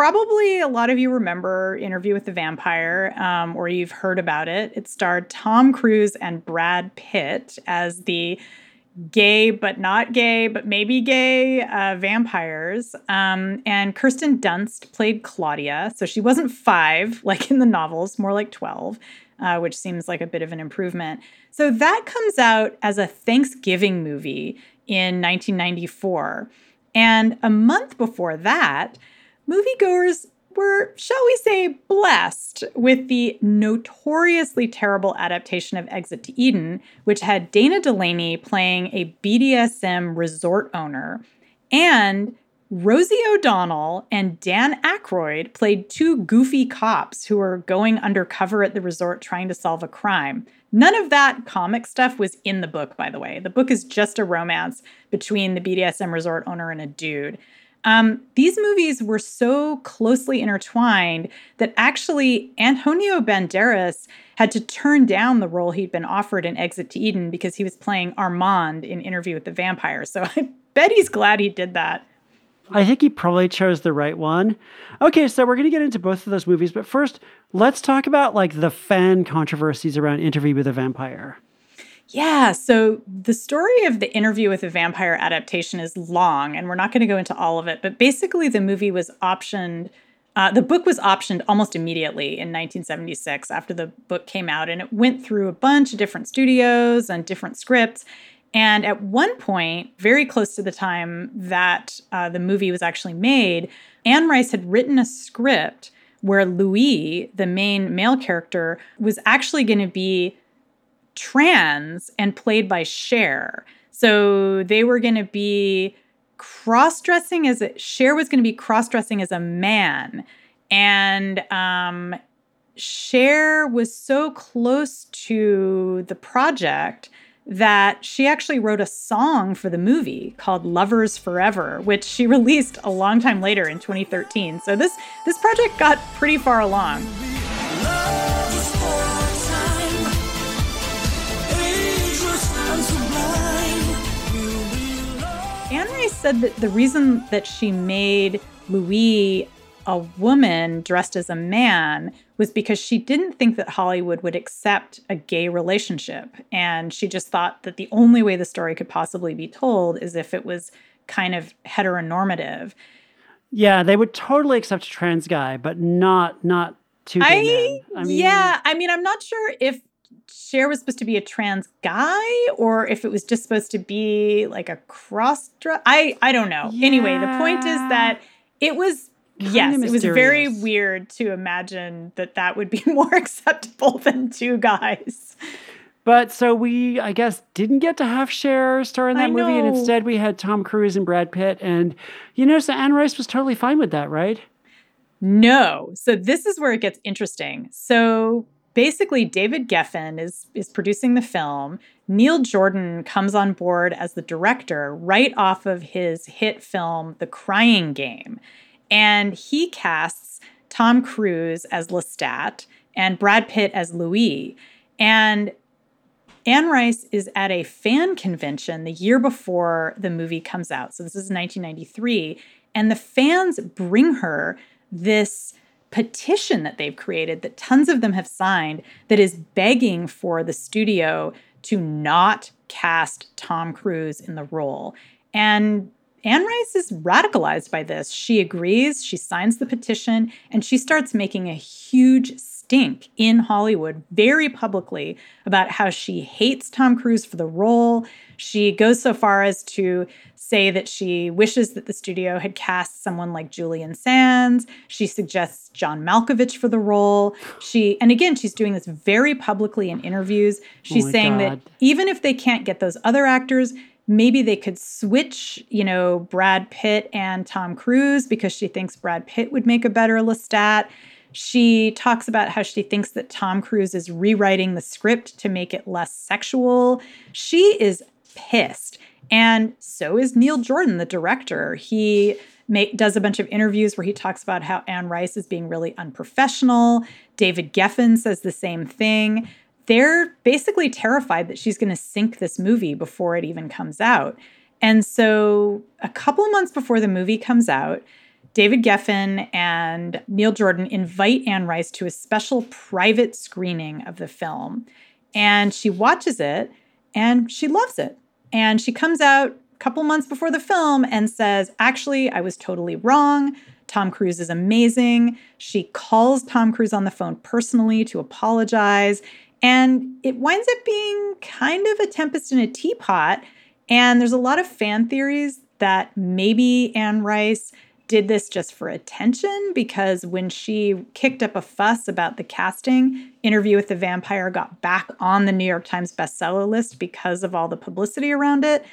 probably a lot of you remember Interview with the Vampire, um, or you've heard about it. It starred Tom Cruise and Brad Pitt as the gay but not gay but maybe gay uh, vampires. Um, and kirsten dunst played claudia. So she wasn't five like in the novels more like 12 uh, which seems like a bit of an improvement. So that comes out as a thanksgiving movie in 1994 and a month before that moviegoers were, shall we say, blessed with the notoriously terrible adaptation of Exit to Eden, which had Dana Delany playing a BDSM resort owner, and Rosie O'Donnell and Dan Aykroyd played two goofy cops who were going undercover at the resort trying to solve a crime. None of that comic stuff was in the book, by the way. The book is just a romance between the BDSM resort owner and a dude. Um, these movies were so closely intertwined that actually Antonio Banderas had to turn down the role he'd been offered in Exit to Eden because he was playing Armand in Interview with the Vampire. So I bet he's glad he did that. I think he probably chose the right one. Okay, so we're going to get into both of those movies, but first, let's talk about like the fan controversies around Interview with a Vampire. Yeah, so the story of the interview with a vampire adaptation is long, and we're not going to go into all of it, but basically, the movie was optioned. Uh, the book was optioned almost immediately in 1976 after the book came out, and it went through a bunch of different studios and different scripts. And at one point, very close to the time that uh, the movie was actually made, Anne Rice had written a script where Louis, the main male character, was actually going to be trans and played by Cher. So they were going to be cross dressing as a, Cher was going to be cross dressing as a man. And um, Cher was so close to the project that she actually wrote a song for the movie called Lovers Forever, which she released a long time later in 2013. So this this project got pretty far along. Said that the reason that she made Louis a woman dressed as a man was because she didn't think that Hollywood would accept a gay relationship. And she just thought that the only way the story could possibly be told is if it was kind of heteronormative. Yeah, they would totally accept a trans guy, but not not two I, I mean, yeah, I mean, I'm not sure if Cher was supposed to be a trans guy or if it was just supposed to be like a cross dress. I I don't know. Yeah. Anyway, the point is that it was kind yes, it was very weird to imagine that that would be more acceptable than two guys. But so we, I guess, didn't get to have Cher star in that movie, and instead we had Tom Cruise and Brad Pitt. And you know, so Anne Rice was totally fine with that, right? No. So this is where it gets interesting. So basically David Geffen is is producing the film. Neil Jordan comes on board as the director right off of his hit film The Crying Game. And he casts Tom Cruise as Lestat and Brad Pitt as Louis. And Anne Rice is at a fan convention the year before the movie comes out. So this is 1993. And the fans bring her this petition that they've created that tons of them have signed that is begging for the studio to not cast Tom Cruise in the role. And Anne Rice is radicalized by this. She agrees, she signs the petition, and she starts making a huge stink in Hollywood very publicly about how she hates Tom Cruise for the role. She goes so far as to say that she wishes that the studio had cast someone like Julian Sands. She suggests John Malkovich for the role. She and again, she's doing this very publicly in interviews. She's oh saying God. that even if they can't get those other actors, maybe they could switch, you know, Brad Pitt and Tom Cruise because she thinks Brad Pitt would make a better Lestat. She talks about how she thinks that Tom Cruise is rewriting the script to make it less sexual. She is pissed. And so is Neil Jordan, the director. He does a bunch of interviews where he talks about how Anne Rice is being really unprofessional. David Geffen says the same thing. They're basically terrified that she's going to sink this movie before it even comes out. And so, a couple of months before the movie comes out, David Geffen and Neil Jordan invite Anne Rice to a special private screening of the film. And she watches it and she loves it. And she comes out a couple months before the film and says, Actually, I was totally wrong. Tom Cruise is amazing. She calls Tom Cruise on the phone personally to apologize. And it winds up being kind of a tempest in a teapot. And there's a lot of fan theories that maybe Anne Rice did this just for attention because when she kicked up a fuss about the casting, Interview with the Vampire got back on the New York Times bestseller list because of all the publicity around it.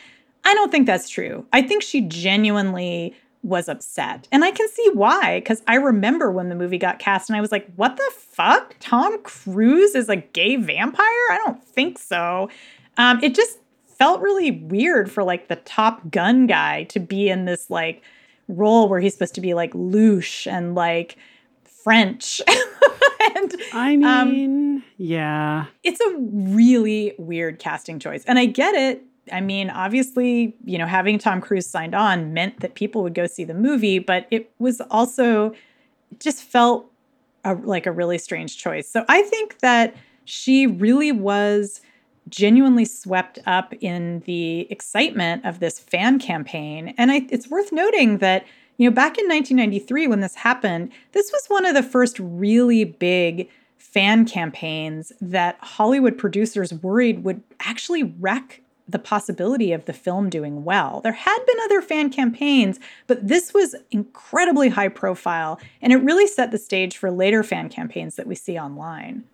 I don't think that's true. I think she genuinely was upset. And I can see why, because I remember when the movie got cast and I was like, what the fuck? Tom Cruise is a gay vampire? I don't think so. Um, it just felt really weird for like the top gun guy to be in this like role where he's supposed to be like louche and like French. and I um, mean, um, yeah. It's a really weird casting choice. And I get it. I mean, obviously, you know, having Tom Cruise signed on meant that people would go see the movie, but it was also it just felt a, like a really strange choice. So I think that she really was genuinely swept up in the excitement of this fan campaign. And I, it's worth noting that, you know, back in 1993 when this happened, this was one of the first really big fan campaigns that Hollywood producers worried would actually wreck the possibility of the film doing well. There had been other fan campaigns, but this was incredibly high profile, and it really set the stage for later fan campaigns that we see online.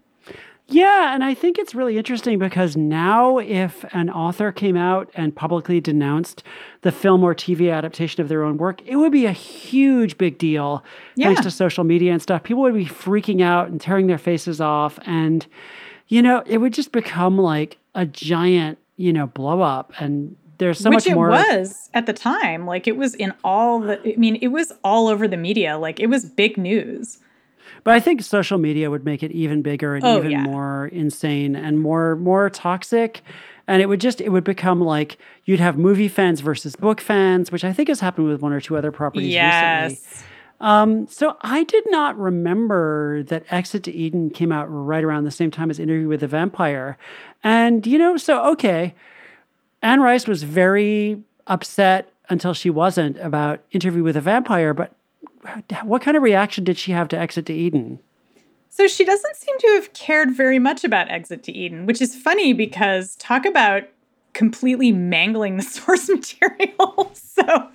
Yeah, and I think it's really interesting because now, if an author came out and publicly denounced the film or TV adaptation of their own work, it would be a huge big deal yeah. thanks to social media and stuff. People would be freaking out and tearing their faces off. And, you know, it would just become like a giant, you know, blow up. And there's so Which much more. Which it was at the time. Like it was in all the, I mean, it was all over the media. Like it was big news. But I think social media would make it even bigger and oh, even yeah. more insane and more more toxic. And it would just it would become like you'd have movie fans versus book fans, which I think has happened with one or two other properties yes. recently. Um, so I did not remember that Exit to Eden came out right around the same time as Interview with the Vampire. And you know, so okay, Anne Rice was very upset until she wasn't about Interview with a Vampire, but what kind of reaction did she have to Exit to Eden? So she doesn't seem to have cared very much about Exit to Eden, which is funny because talk about completely mangling the source material. so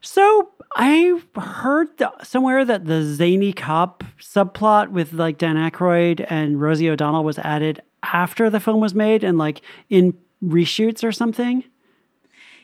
so I heard somewhere that the zany cop subplot with like Dan Aykroyd and Rosie O'Donnell was added after the film was made and like in reshoots or something.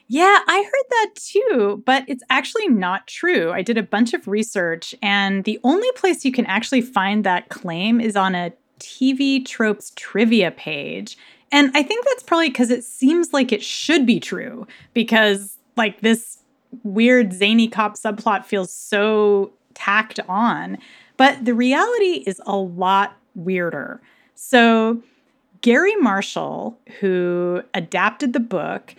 Yeah, I heard that too, but it's actually not true. I did a bunch of research, and the only place you can actually find that claim is on a TV tropes trivia page. And I think that's probably because it seems like it should be true, because like this weird zany cop subplot feels so tacked on. But the reality is a lot weirder. So, Garry Marshall, who adapted the book,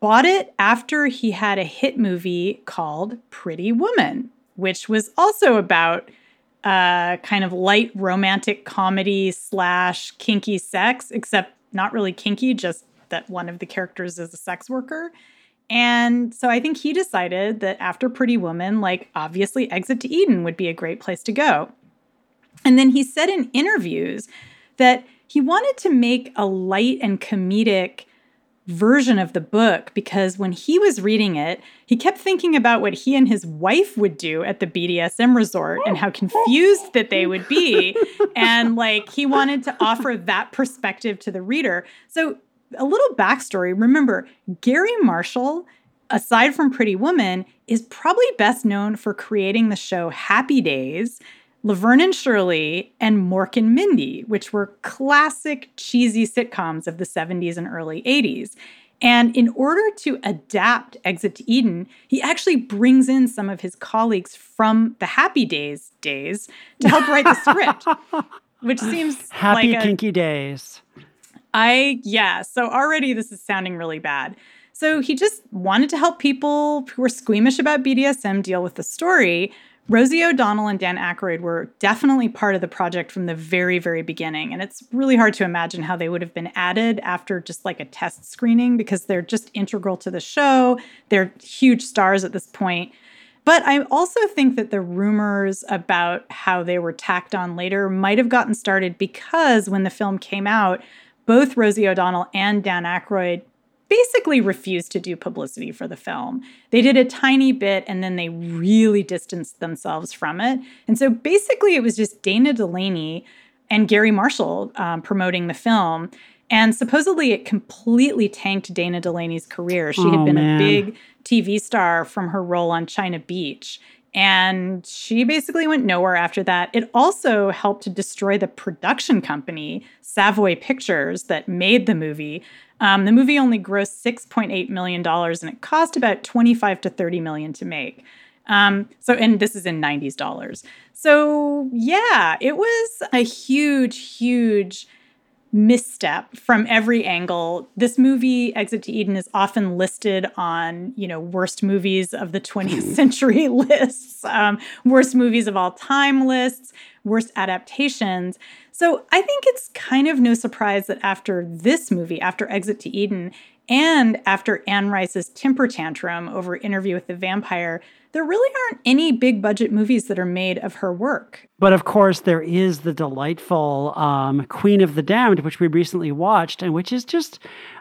bought it after he had a hit movie called Pretty Woman, which was also about uh, kind of light romantic comedy slash kinky sex, except not really kinky, just that one of the characters is a sex worker. And so I think he decided that after Pretty Woman, like obviously Exit to Eden would be a great place to go. And then he said in interviews that he wanted to make a light and comedic version of the book because when he was reading it, he kept thinking about what he and his wife would do at the BDSM resort and how confused that they would be. And like he wanted to offer that perspective to the reader. So, a little backstory remember, Garry Marshall, aside from Pretty Woman, is probably best known for creating the show Happy Days Laverne and Shirley, and Mork and Mindy, which were classic cheesy sitcoms of the 70s and early 80s. And in order to adapt Exit to Eden, he actually brings in some of his colleagues from the Happy Days days to help write the script, which seems happy like a, kinky days. I yeah, so already this is sounding really bad. So he just wanted to help people who were squeamish about BDSM deal with the story, Rosie O'Donnell and Dan Aykroyd were definitely part of the project from the very, very beginning. And it's really hard to imagine how they would have been added after just like a test screening because they're just integral to the show. They're huge stars at this point. But I also think that the rumors about how they were tacked on later might have gotten started because when the film came out, both Rosie O'Donnell and Dan Aykroyd basically refused to do publicity for the film. They did a tiny bit and then they really distanced themselves from it. And so basically, it was just Dana Delany and Garry Marshall um, promoting the film. And supposedly, it completely tanked Dana Delany's career. She oh, had been man. a big TV star from her role on China Beach. And she basically went nowhere after that. It also helped to destroy the production company, Savoy Pictures, that made the movie. Um, the movie only grossed $6.8 million and it cost about 25 to 30 million to make. Um, so, and this is in 90s dollars. So, yeah, it was a huge, huge misstep from every angle. This movie, Exit to Eden, is often listed on, you know, worst movies of the 20th century lists, um, worst movies of all time lists, worst adaptations. So I think it's kind of no surprise that after this movie, after Exit to Eden, and after Anne Rice's temper tantrum over Interview with the Vampire, there really aren't any big budget movies that are made of her work. But of course, there is the delightful um, Queen of the Damned, which we recently watched, and which is just,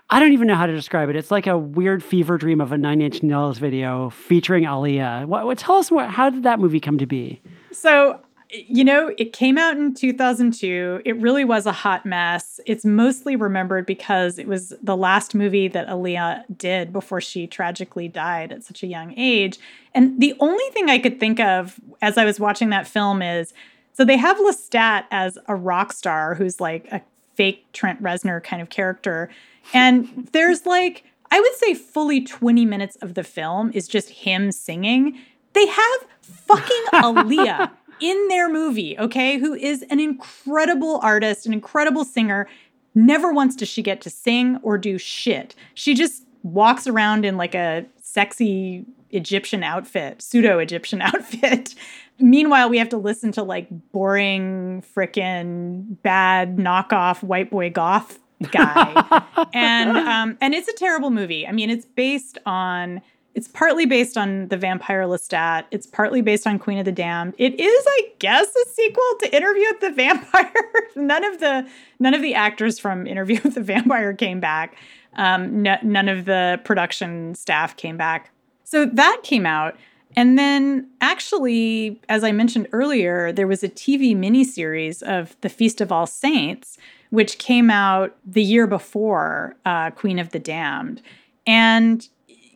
I don't even know how to describe it. It's like a weird fever dream of a Nine Inch Nails video featuring Aaliyah. What, what, tell us what, how did that movie come to be? So you know, it came out in 2002. It really was a hot mess. It's mostly remembered because it was the last movie that Aaliyah did before she tragically died at such a young age. And the only thing I could think of as I was watching that film is so they have Lestat as a rock star who's like a fake Trent Reznor kind of character. And there's like, I would say fully 20 minutes of the film is just him singing. They have fucking Aaliyah in their movie, okay, who is an incredible artist, an incredible singer. Never once does she get to sing or do shit. She just walks around in like a sexy Egyptian outfit, pseudo Egyptian outfit. Meanwhile, we have to listen to like boring, frickin' bad knockoff white boy goth guy, and um, and it's a terrible movie. I mean, it's based on it's partly based on the vampire Lestat. It's partly based on Queen of the Damned. It is, I guess, a sequel to Interview with the Vampire. none of the none of the actors from Interview with the Vampire came back. Um, none of the production staff came back. So that came out. And then, actually, as I mentioned earlier, there was a TV miniseries of The Feast of All Saints, which came out the year before uh, Queen of the Damned. And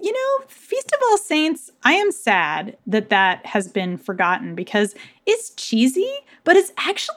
you know, Feast of All Saints, I am sad that that has been forgotten because it's cheesy, but it's actually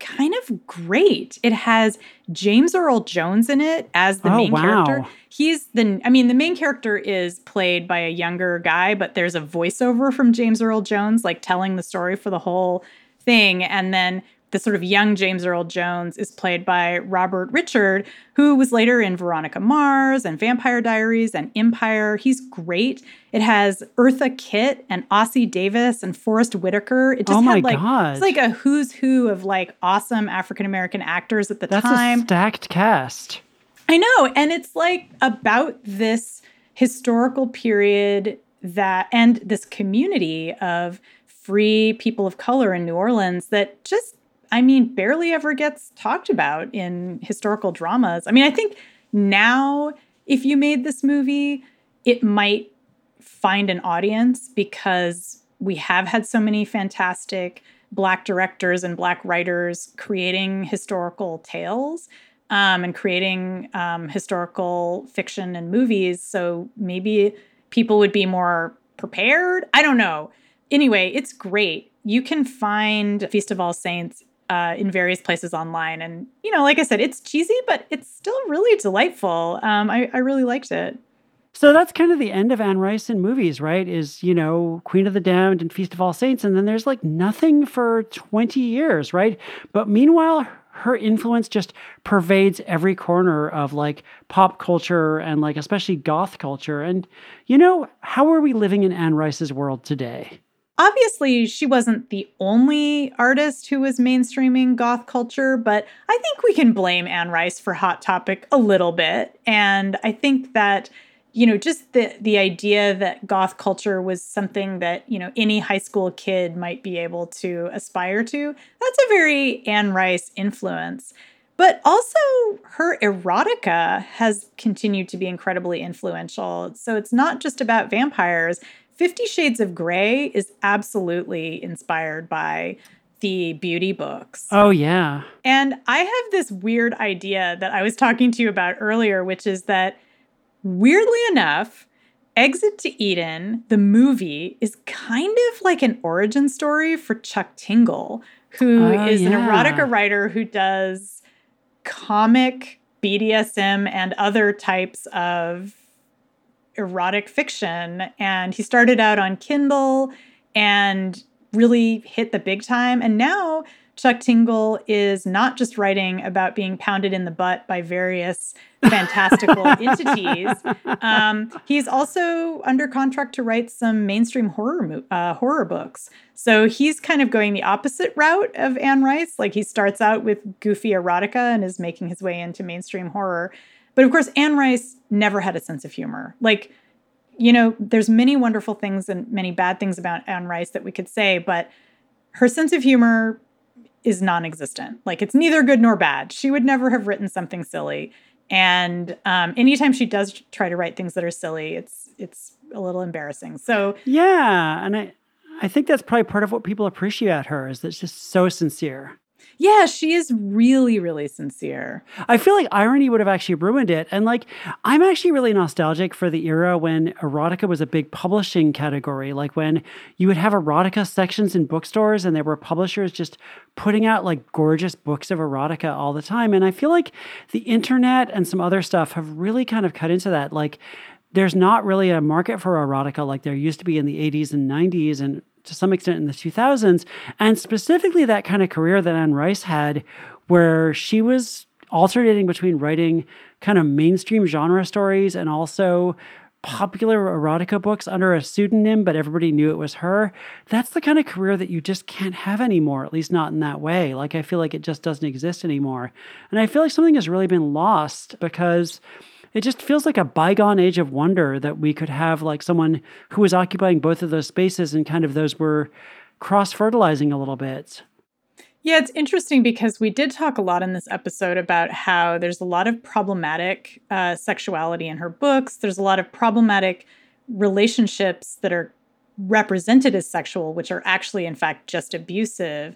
kind of great. It has James Earl Jones in it as the oh, main wow. character. He's the I mean the main character is played by a younger guy, but there's a voiceover from James Earl Jones like telling the story for the whole thing and then the sort of young James Earl Jones is played by Robert Richard, who was later in Veronica Mars and Vampire Diaries and Empire. He's great. It has Eartha Kitt and Ossie Davis and Forest Whitaker. It just oh had like God. it's like a who's who of like awesome African American actors at the That's time. That's a stacked cast. I know, and it's like about this historical period that and this community of free people of color in New Orleans that just I mean, barely ever gets talked about in historical dramas. I mean, I think now, if you made this movie, it might find an audience because we have had so many fantastic Black directors and Black writers creating historical tales um, and creating um, historical fiction and movies. So maybe people would be more prepared. I don't know. Anyway, it's great. You can find Feast of All Saints uh, in various places online. And, you know, like I said, it's cheesy, but it's still really delightful. Um, I, I really liked it. So that's kind of the end of Anne Rice in movies, right? Is, you know, Queen of the Damned and Feast of All Saints. And then there's like nothing for 20 years, right? But meanwhile, her influence just pervades every corner of like pop culture and like especially goth culture. And, you know, how are we living in Anne Rice's world today? Obviously, she wasn't the only artist who was mainstreaming goth culture, but I think we can blame Anne Rice for Hot Topic a little bit. And I think that you know just the the idea that goth culture was something that you know any high school kid might be able to aspire to that's a very anne rice influence. But also her erotica has continued to be incredibly influential. So it's not just about vampires 50 shades of gray is absolutely inspired by the beauty books. Oh, yeah. And I have this weird idea that I was talking to you about earlier, which is that Weirdly enough, Exit to Eden, the movie, is kind of like an origin story for Chuck Tingle, who oh, is yeah. an erotica writer who does comic BDSM and other types of erotic fiction. And he started out on Kindle and really hit the big time. And now Chuck Tingle is not just writing about being pounded in the butt by various fantastical entities. Um, he's also under contract to write some mainstream horror uh, horror books. So he's kind of going the opposite route of Anne Rice. Like he starts out with goofy erotica and is making his way into mainstream horror. But of course, Anne Rice never had a sense of humor. Like, you know, there's many wonderful things and many bad things about Anne Rice that we could say, but her sense of humor is non-existent. Like it's neither good nor bad. She would never have written something silly. And um, anytime she does try to write things that are silly, it's it's a little embarrassing. So yeah, and I I think that's probably part of what people appreciate her is that it's just so sincere. Yeah, she is really, really sincere. I feel like irony would have actually ruined it. And like, I'm actually really nostalgic for the era when erotica was a big publishing category. Like when you would have erotica sections in bookstores and there were publishers just putting out like gorgeous books of erotica all the time. And I feel like the internet and some other stuff have really kind of cut into that. Like, there's not really a market for erotica like there used to be in the 80s and 90s and to some extent in the 2000s, and specifically that kind of career that Anne Rice had, where she was alternating between writing kind of mainstream genre stories and also popular erotica books under a pseudonym, but everybody knew it was her. That's the kind of career that you just can't have anymore, at least not in that way. Like, I feel like it just doesn't exist anymore. And I feel like something has really been lost because it just feels like a bygone age of wonder that we could have like someone who was occupying both of those spaces and kind of those were cross fertilizing a little bit. Yeah, it's interesting because we did talk a lot in this episode about how there's a lot of problematic uh, sexuality in her books. There's a lot of problematic relationships that are represented as sexual, which are actually, in fact, just abusive.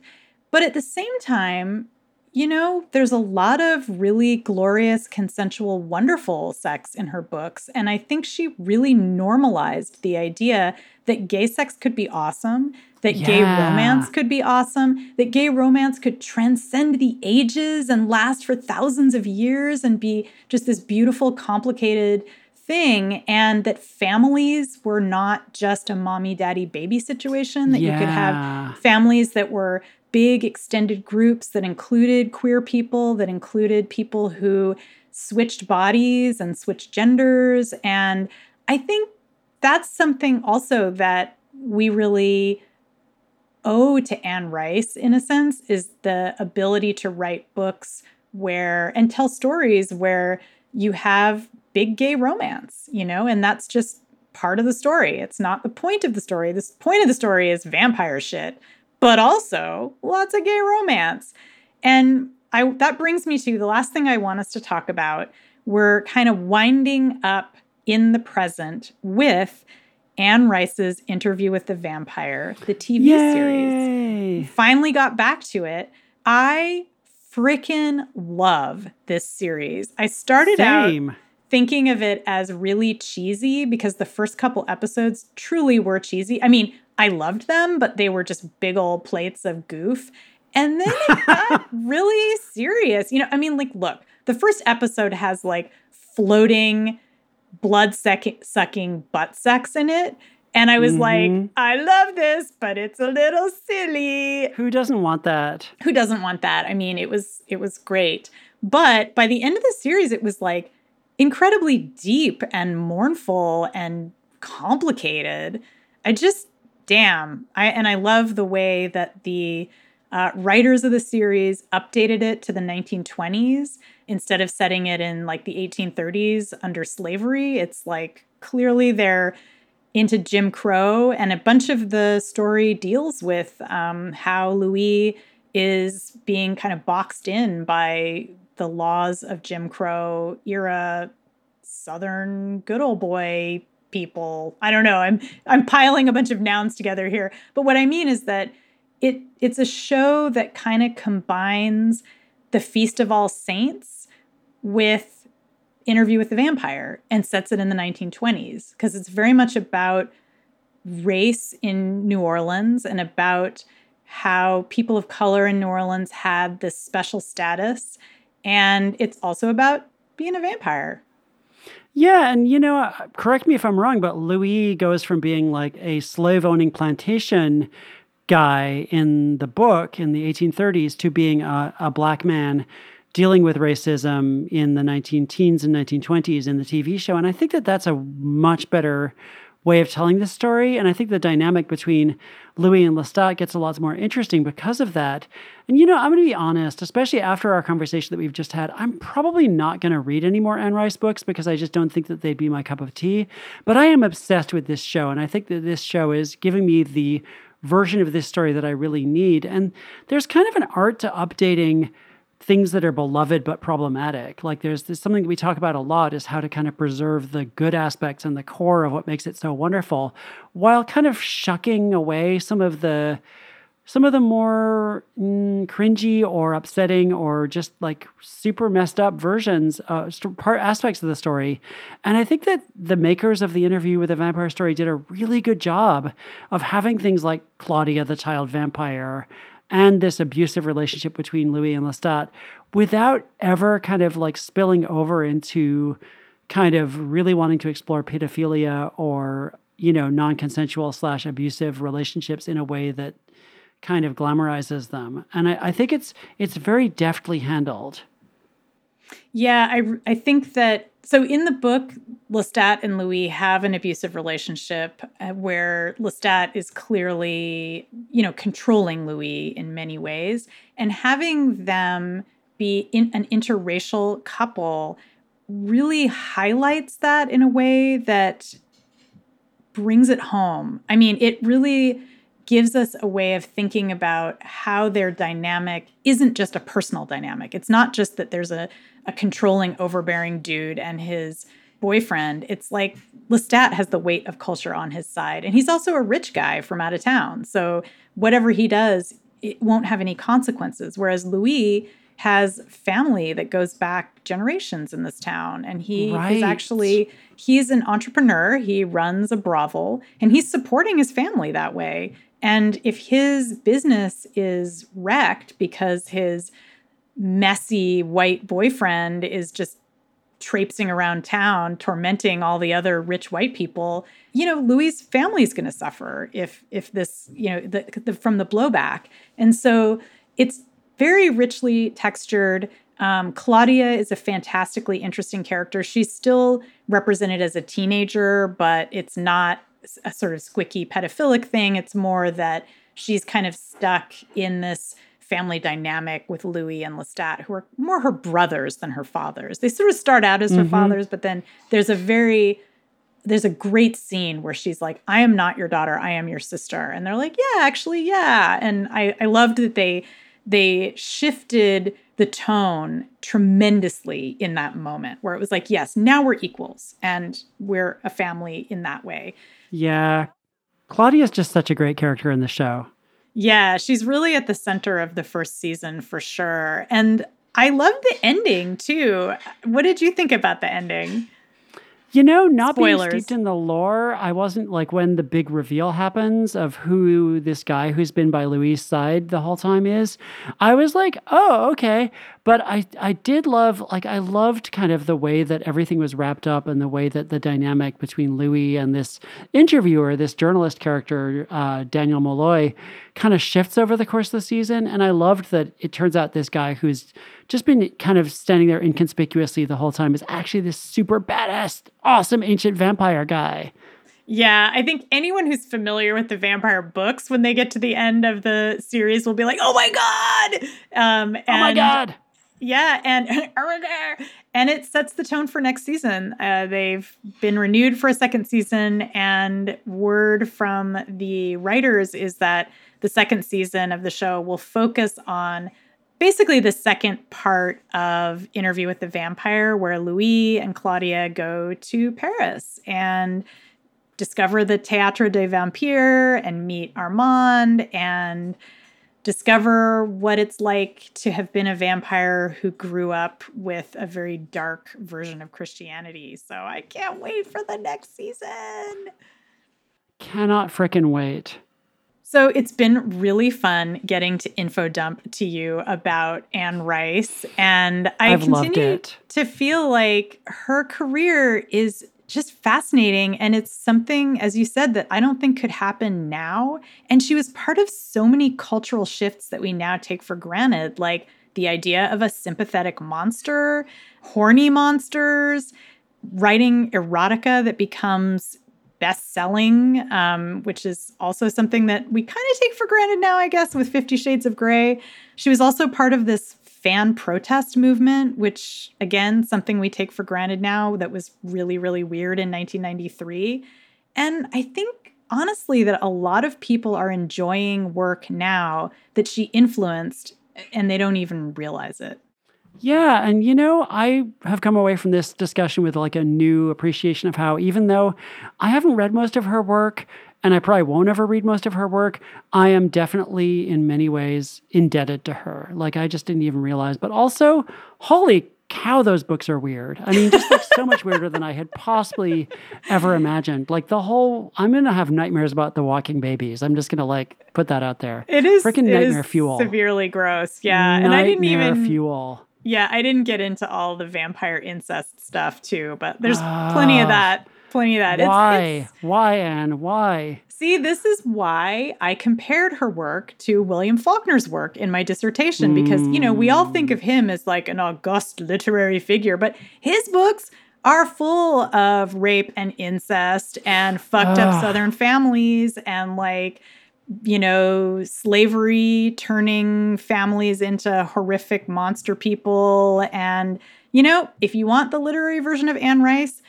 But at the same time, you know, there's a lot of really glorious, consensual, wonderful sex in her books. And I think she really normalized the idea that gay sex could be awesome, that yeah. gay romance could be awesome, that gay romance could transcend the ages and last for thousands of years and be just this beautiful, complicated thing. And that families were not just a mommy, daddy, baby situation, that yeah. you could have families that were big extended groups that included queer people, that included people who switched bodies and switched genders. And I think that's something also that we really owe to Anne Rice, in a sense, is the ability to write books where and tell stories where you have big gay romance, you know, and that's just part of the story. It's not the point of the story. The point of the story is vampire shit but also lots of gay romance. And I that brings me to the last thing I want us to talk about. We're kind of winding up in the present with Anne Rice's interview with the vampire, the TV Yay. series. Finally got back to it. I freaking love this series. I started Same. out thinking of it as really cheesy because the first couple episodes truly were cheesy. I mean, I loved them, but they were just big old plates of goof. And then it got really serious. You know, I mean, like, look, the first episode has like floating blood suck- sucking butt sex in it. And I was Mhm. like, I love this, but it's a little silly. Who doesn't want that? Who doesn't want that? I mean, it was it was great. But by the end of the series, it was like incredibly deep and mournful and complicated. I just damn. I and I love the way that the uh, writers of the series updated it to the 1920s instead of setting it in like the 1830s under slavery. It's like clearly they're into Jim Crow, and a bunch of the story deals with um, how Louis is being kind of boxed in by the laws of Jim Crow era Southern good old boy people. I don't know. I'm I'm piling a bunch of nouns together here, but what I mean is that it it's a show that kind of combines the Feast of All Saints with Interview with the Vampire and sets it in the 1920s because it's very much about race in New Orleans and about how people of color in New Orleans had this special status. And it's also about being a vampire. Yeah, and you know, uh, correct me if I'm wrong, but Louis goes from being like a slave owning plantation guy in the book in the 1830s to being a, a black man dealing with racism in the 19 teens and 1920s in the TV show. And I think that that's a much better way of telling this story. And I think the dynamic between Louis and Lestat gets a lot more interesting because of that. And you know, I'm going to be honest, especially after our conversation that we've just had, I'm probably not going to read any more Anne Rice books because I just don't think that they'd be my cup of tea. But I am obsessed with this show. And I think that this show is giving me the version of this story that I really need. And there's kind of an art to updating things that are beloved but problematic. Like there's, there's something that we talk about a lot is how to kind of preserve the good aspects and the core of what makes it so wonderful, while kind of shucking away some of the some of the more mm, cringy or upsetting or just like super messed up versions, uh, part aspects of the story. And I think that the makers of the interview with the vampire story did a really good job of having things like Claudia, the child vampire, and this abusive relationship between Louis and Lestat without ever kind of like spilling over into kind of really wanting to explore pedophilia or you know non-consensual slash abusive relationships in a way that kind of glamorizes them. And I, I think it's it's very deftly handled. Yeah, I I think that so in the book, Lestat and Louis have an abusive relationship uh, where Lestat is clearly, you know, controlling Louis in many ways, and having them be in an interracial couple really highlights that in a way that brings it home. I mean, it really gives us a way of thinking about how their dynamic isn't just a personal dynamic. It's not just that there's a, a controlling, overbearing dude and his boyfriend. It's like Lestat has the weight of culture on his side. And he's also a rich guy from out of town. So whatever he does, it won't have any consequences. Whereas Louis has family that goes back generations in this town and he Right. is actually he's an entrepreneur he runs a brothel and he's supporting his family that way and if his business is wrecked because his messy white boyfriend is just traipsing around town tormenting all the other rich white people you know louis's family is going to suffer if if this you know the, the, from the blowback. And so it's very richly textured. Um, claudia is a fantastically interesting character. She's still represented as a teenager but it's not a sort of squicky pedophilic thing. It's more that she's kind of stuck in this family dynamic with Louis and Lestat, who are more her brothers than her fathers. They sort of start out as her Mhm. fathers, but then there's a very there's a great scene where she's like, I am not your daughter, I am your sister. And they're like, Yeah, actually, yeah. And I, I loved that they they shifted the tone tremendously in that moment where it was like, yes, now we're equals and we're a family in that way. Yeah. Claudia's just such a great character in the show. Yeah, she's really at the center of the first season for sure. And I love the ending too. What did you think about the ending? You know, not Spoilers. being steeped in the lore, I wasn't like when the big reveal happens of who this guy who's been by Louis' side the whole time is. I was like, oh, okay. But I, I did love, like, I loved kind of the way that everything was wrapped up and the way that the dynamic between Louis and this interviewer, this journalist character, uh, Daniel Molloy, kind of shifts over the course of the season. And I loved that it turns out this guy who's just been kind of standing there inconspicuously the whole time is actually this super badass, awesome ancient vampire guy. Yeah, I think anyone who's familiar with the vampire books, when they get to the end of the series, will be like, "Oh my god!" Um, and, oh my god! Yeah, and and it sets the tone for next season. Uh, they've been renewed for a second season, and word from the writers is that the second season of the show will focus on basically the second part of Interview with the Vampire, where Louis and Claudia go to Paris and discover the Théâtre des Vampires and meet Armand and discover what it's like to have been a vampire who grew up with a very dark version of Christianity. So I can't wait for the next season. Cannot fricking wait. So it's been really fun getting to info dump to you about Anne Rice. And I I've continue to feel like her career is just fascinating. And it's something, as you said, that I don't think could happen now. And she was part of so many cultural shifts that we now take for granted, like the idea of a sympathetic monster, horny monsters, writing erotica that becomes best selling, um, which is also something that we kind of take for granted now, I guess, with Fifty Shades of Grey. She was also part of this fan protest movement, which, again, something we take for granted now that was really, really weird in 1993. And I think, honestly, that a lot of people are enjoying work now that she influenced and they don't even realize it. Yeah, and you know, I have come away from this discussion with like a new appreciation of how even though I haven't read most of her work and I probably won't ever read most of her work, I am definitely in many ways indebted to her. Like I just didn't even realize, but also holy cow those books are weird. I mean, just like so much weirder than I had possibly ever imagined. Like the whole I'm going to have nightmares about the walking babies. I'm just going to like put that out there. It is freaking nightmare fuel. Severely gross. Yeah, nightmare and I didn't even fuel yeah, I didn't get into all the vampire incest stuff too, but there's uh, plenty of that. Plenty of that. Why? It's, it's, why, Anne? Why? See, this is why I compared her work to William Faulkner's work in my dissertation because, mm. you know, we all think of him as like an august literary figure, but his books are full of rape and incest and fucked up Southern families and like you know, slavery turning families into horrific monster people. And, you know, if you want the literary version of Anne Rice,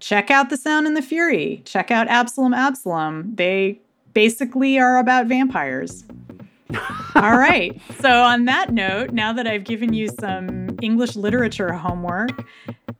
check out The Sound and the Fury. Check out Absalom Absalom. They basically are about vampires. All right. So, on that note, now that I've given you some English literature homework,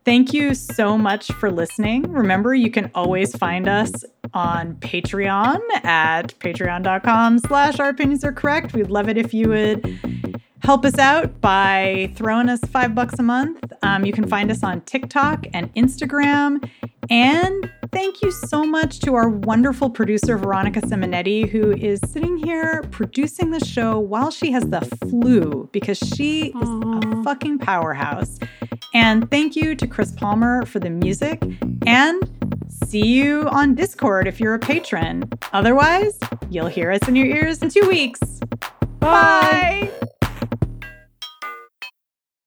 thank you so much for listening. Remember, you can always find us on Patreon at patreon.com slash our opinions are correct. We'd love it if you would help us out by throwing us five bucks a month. Um, you can find us on TikTok and Instagram. And thank you so much to our wonderful producer, Veronica Simonetti, who is sitting here producing the show while she has the flu because she is a fucking powerhouse. And thank you to Chris Palmer for the music. And see you on Discord if you're a patron. Otherwise, you'll hear us in your ears in two weeks. Bye. Bye.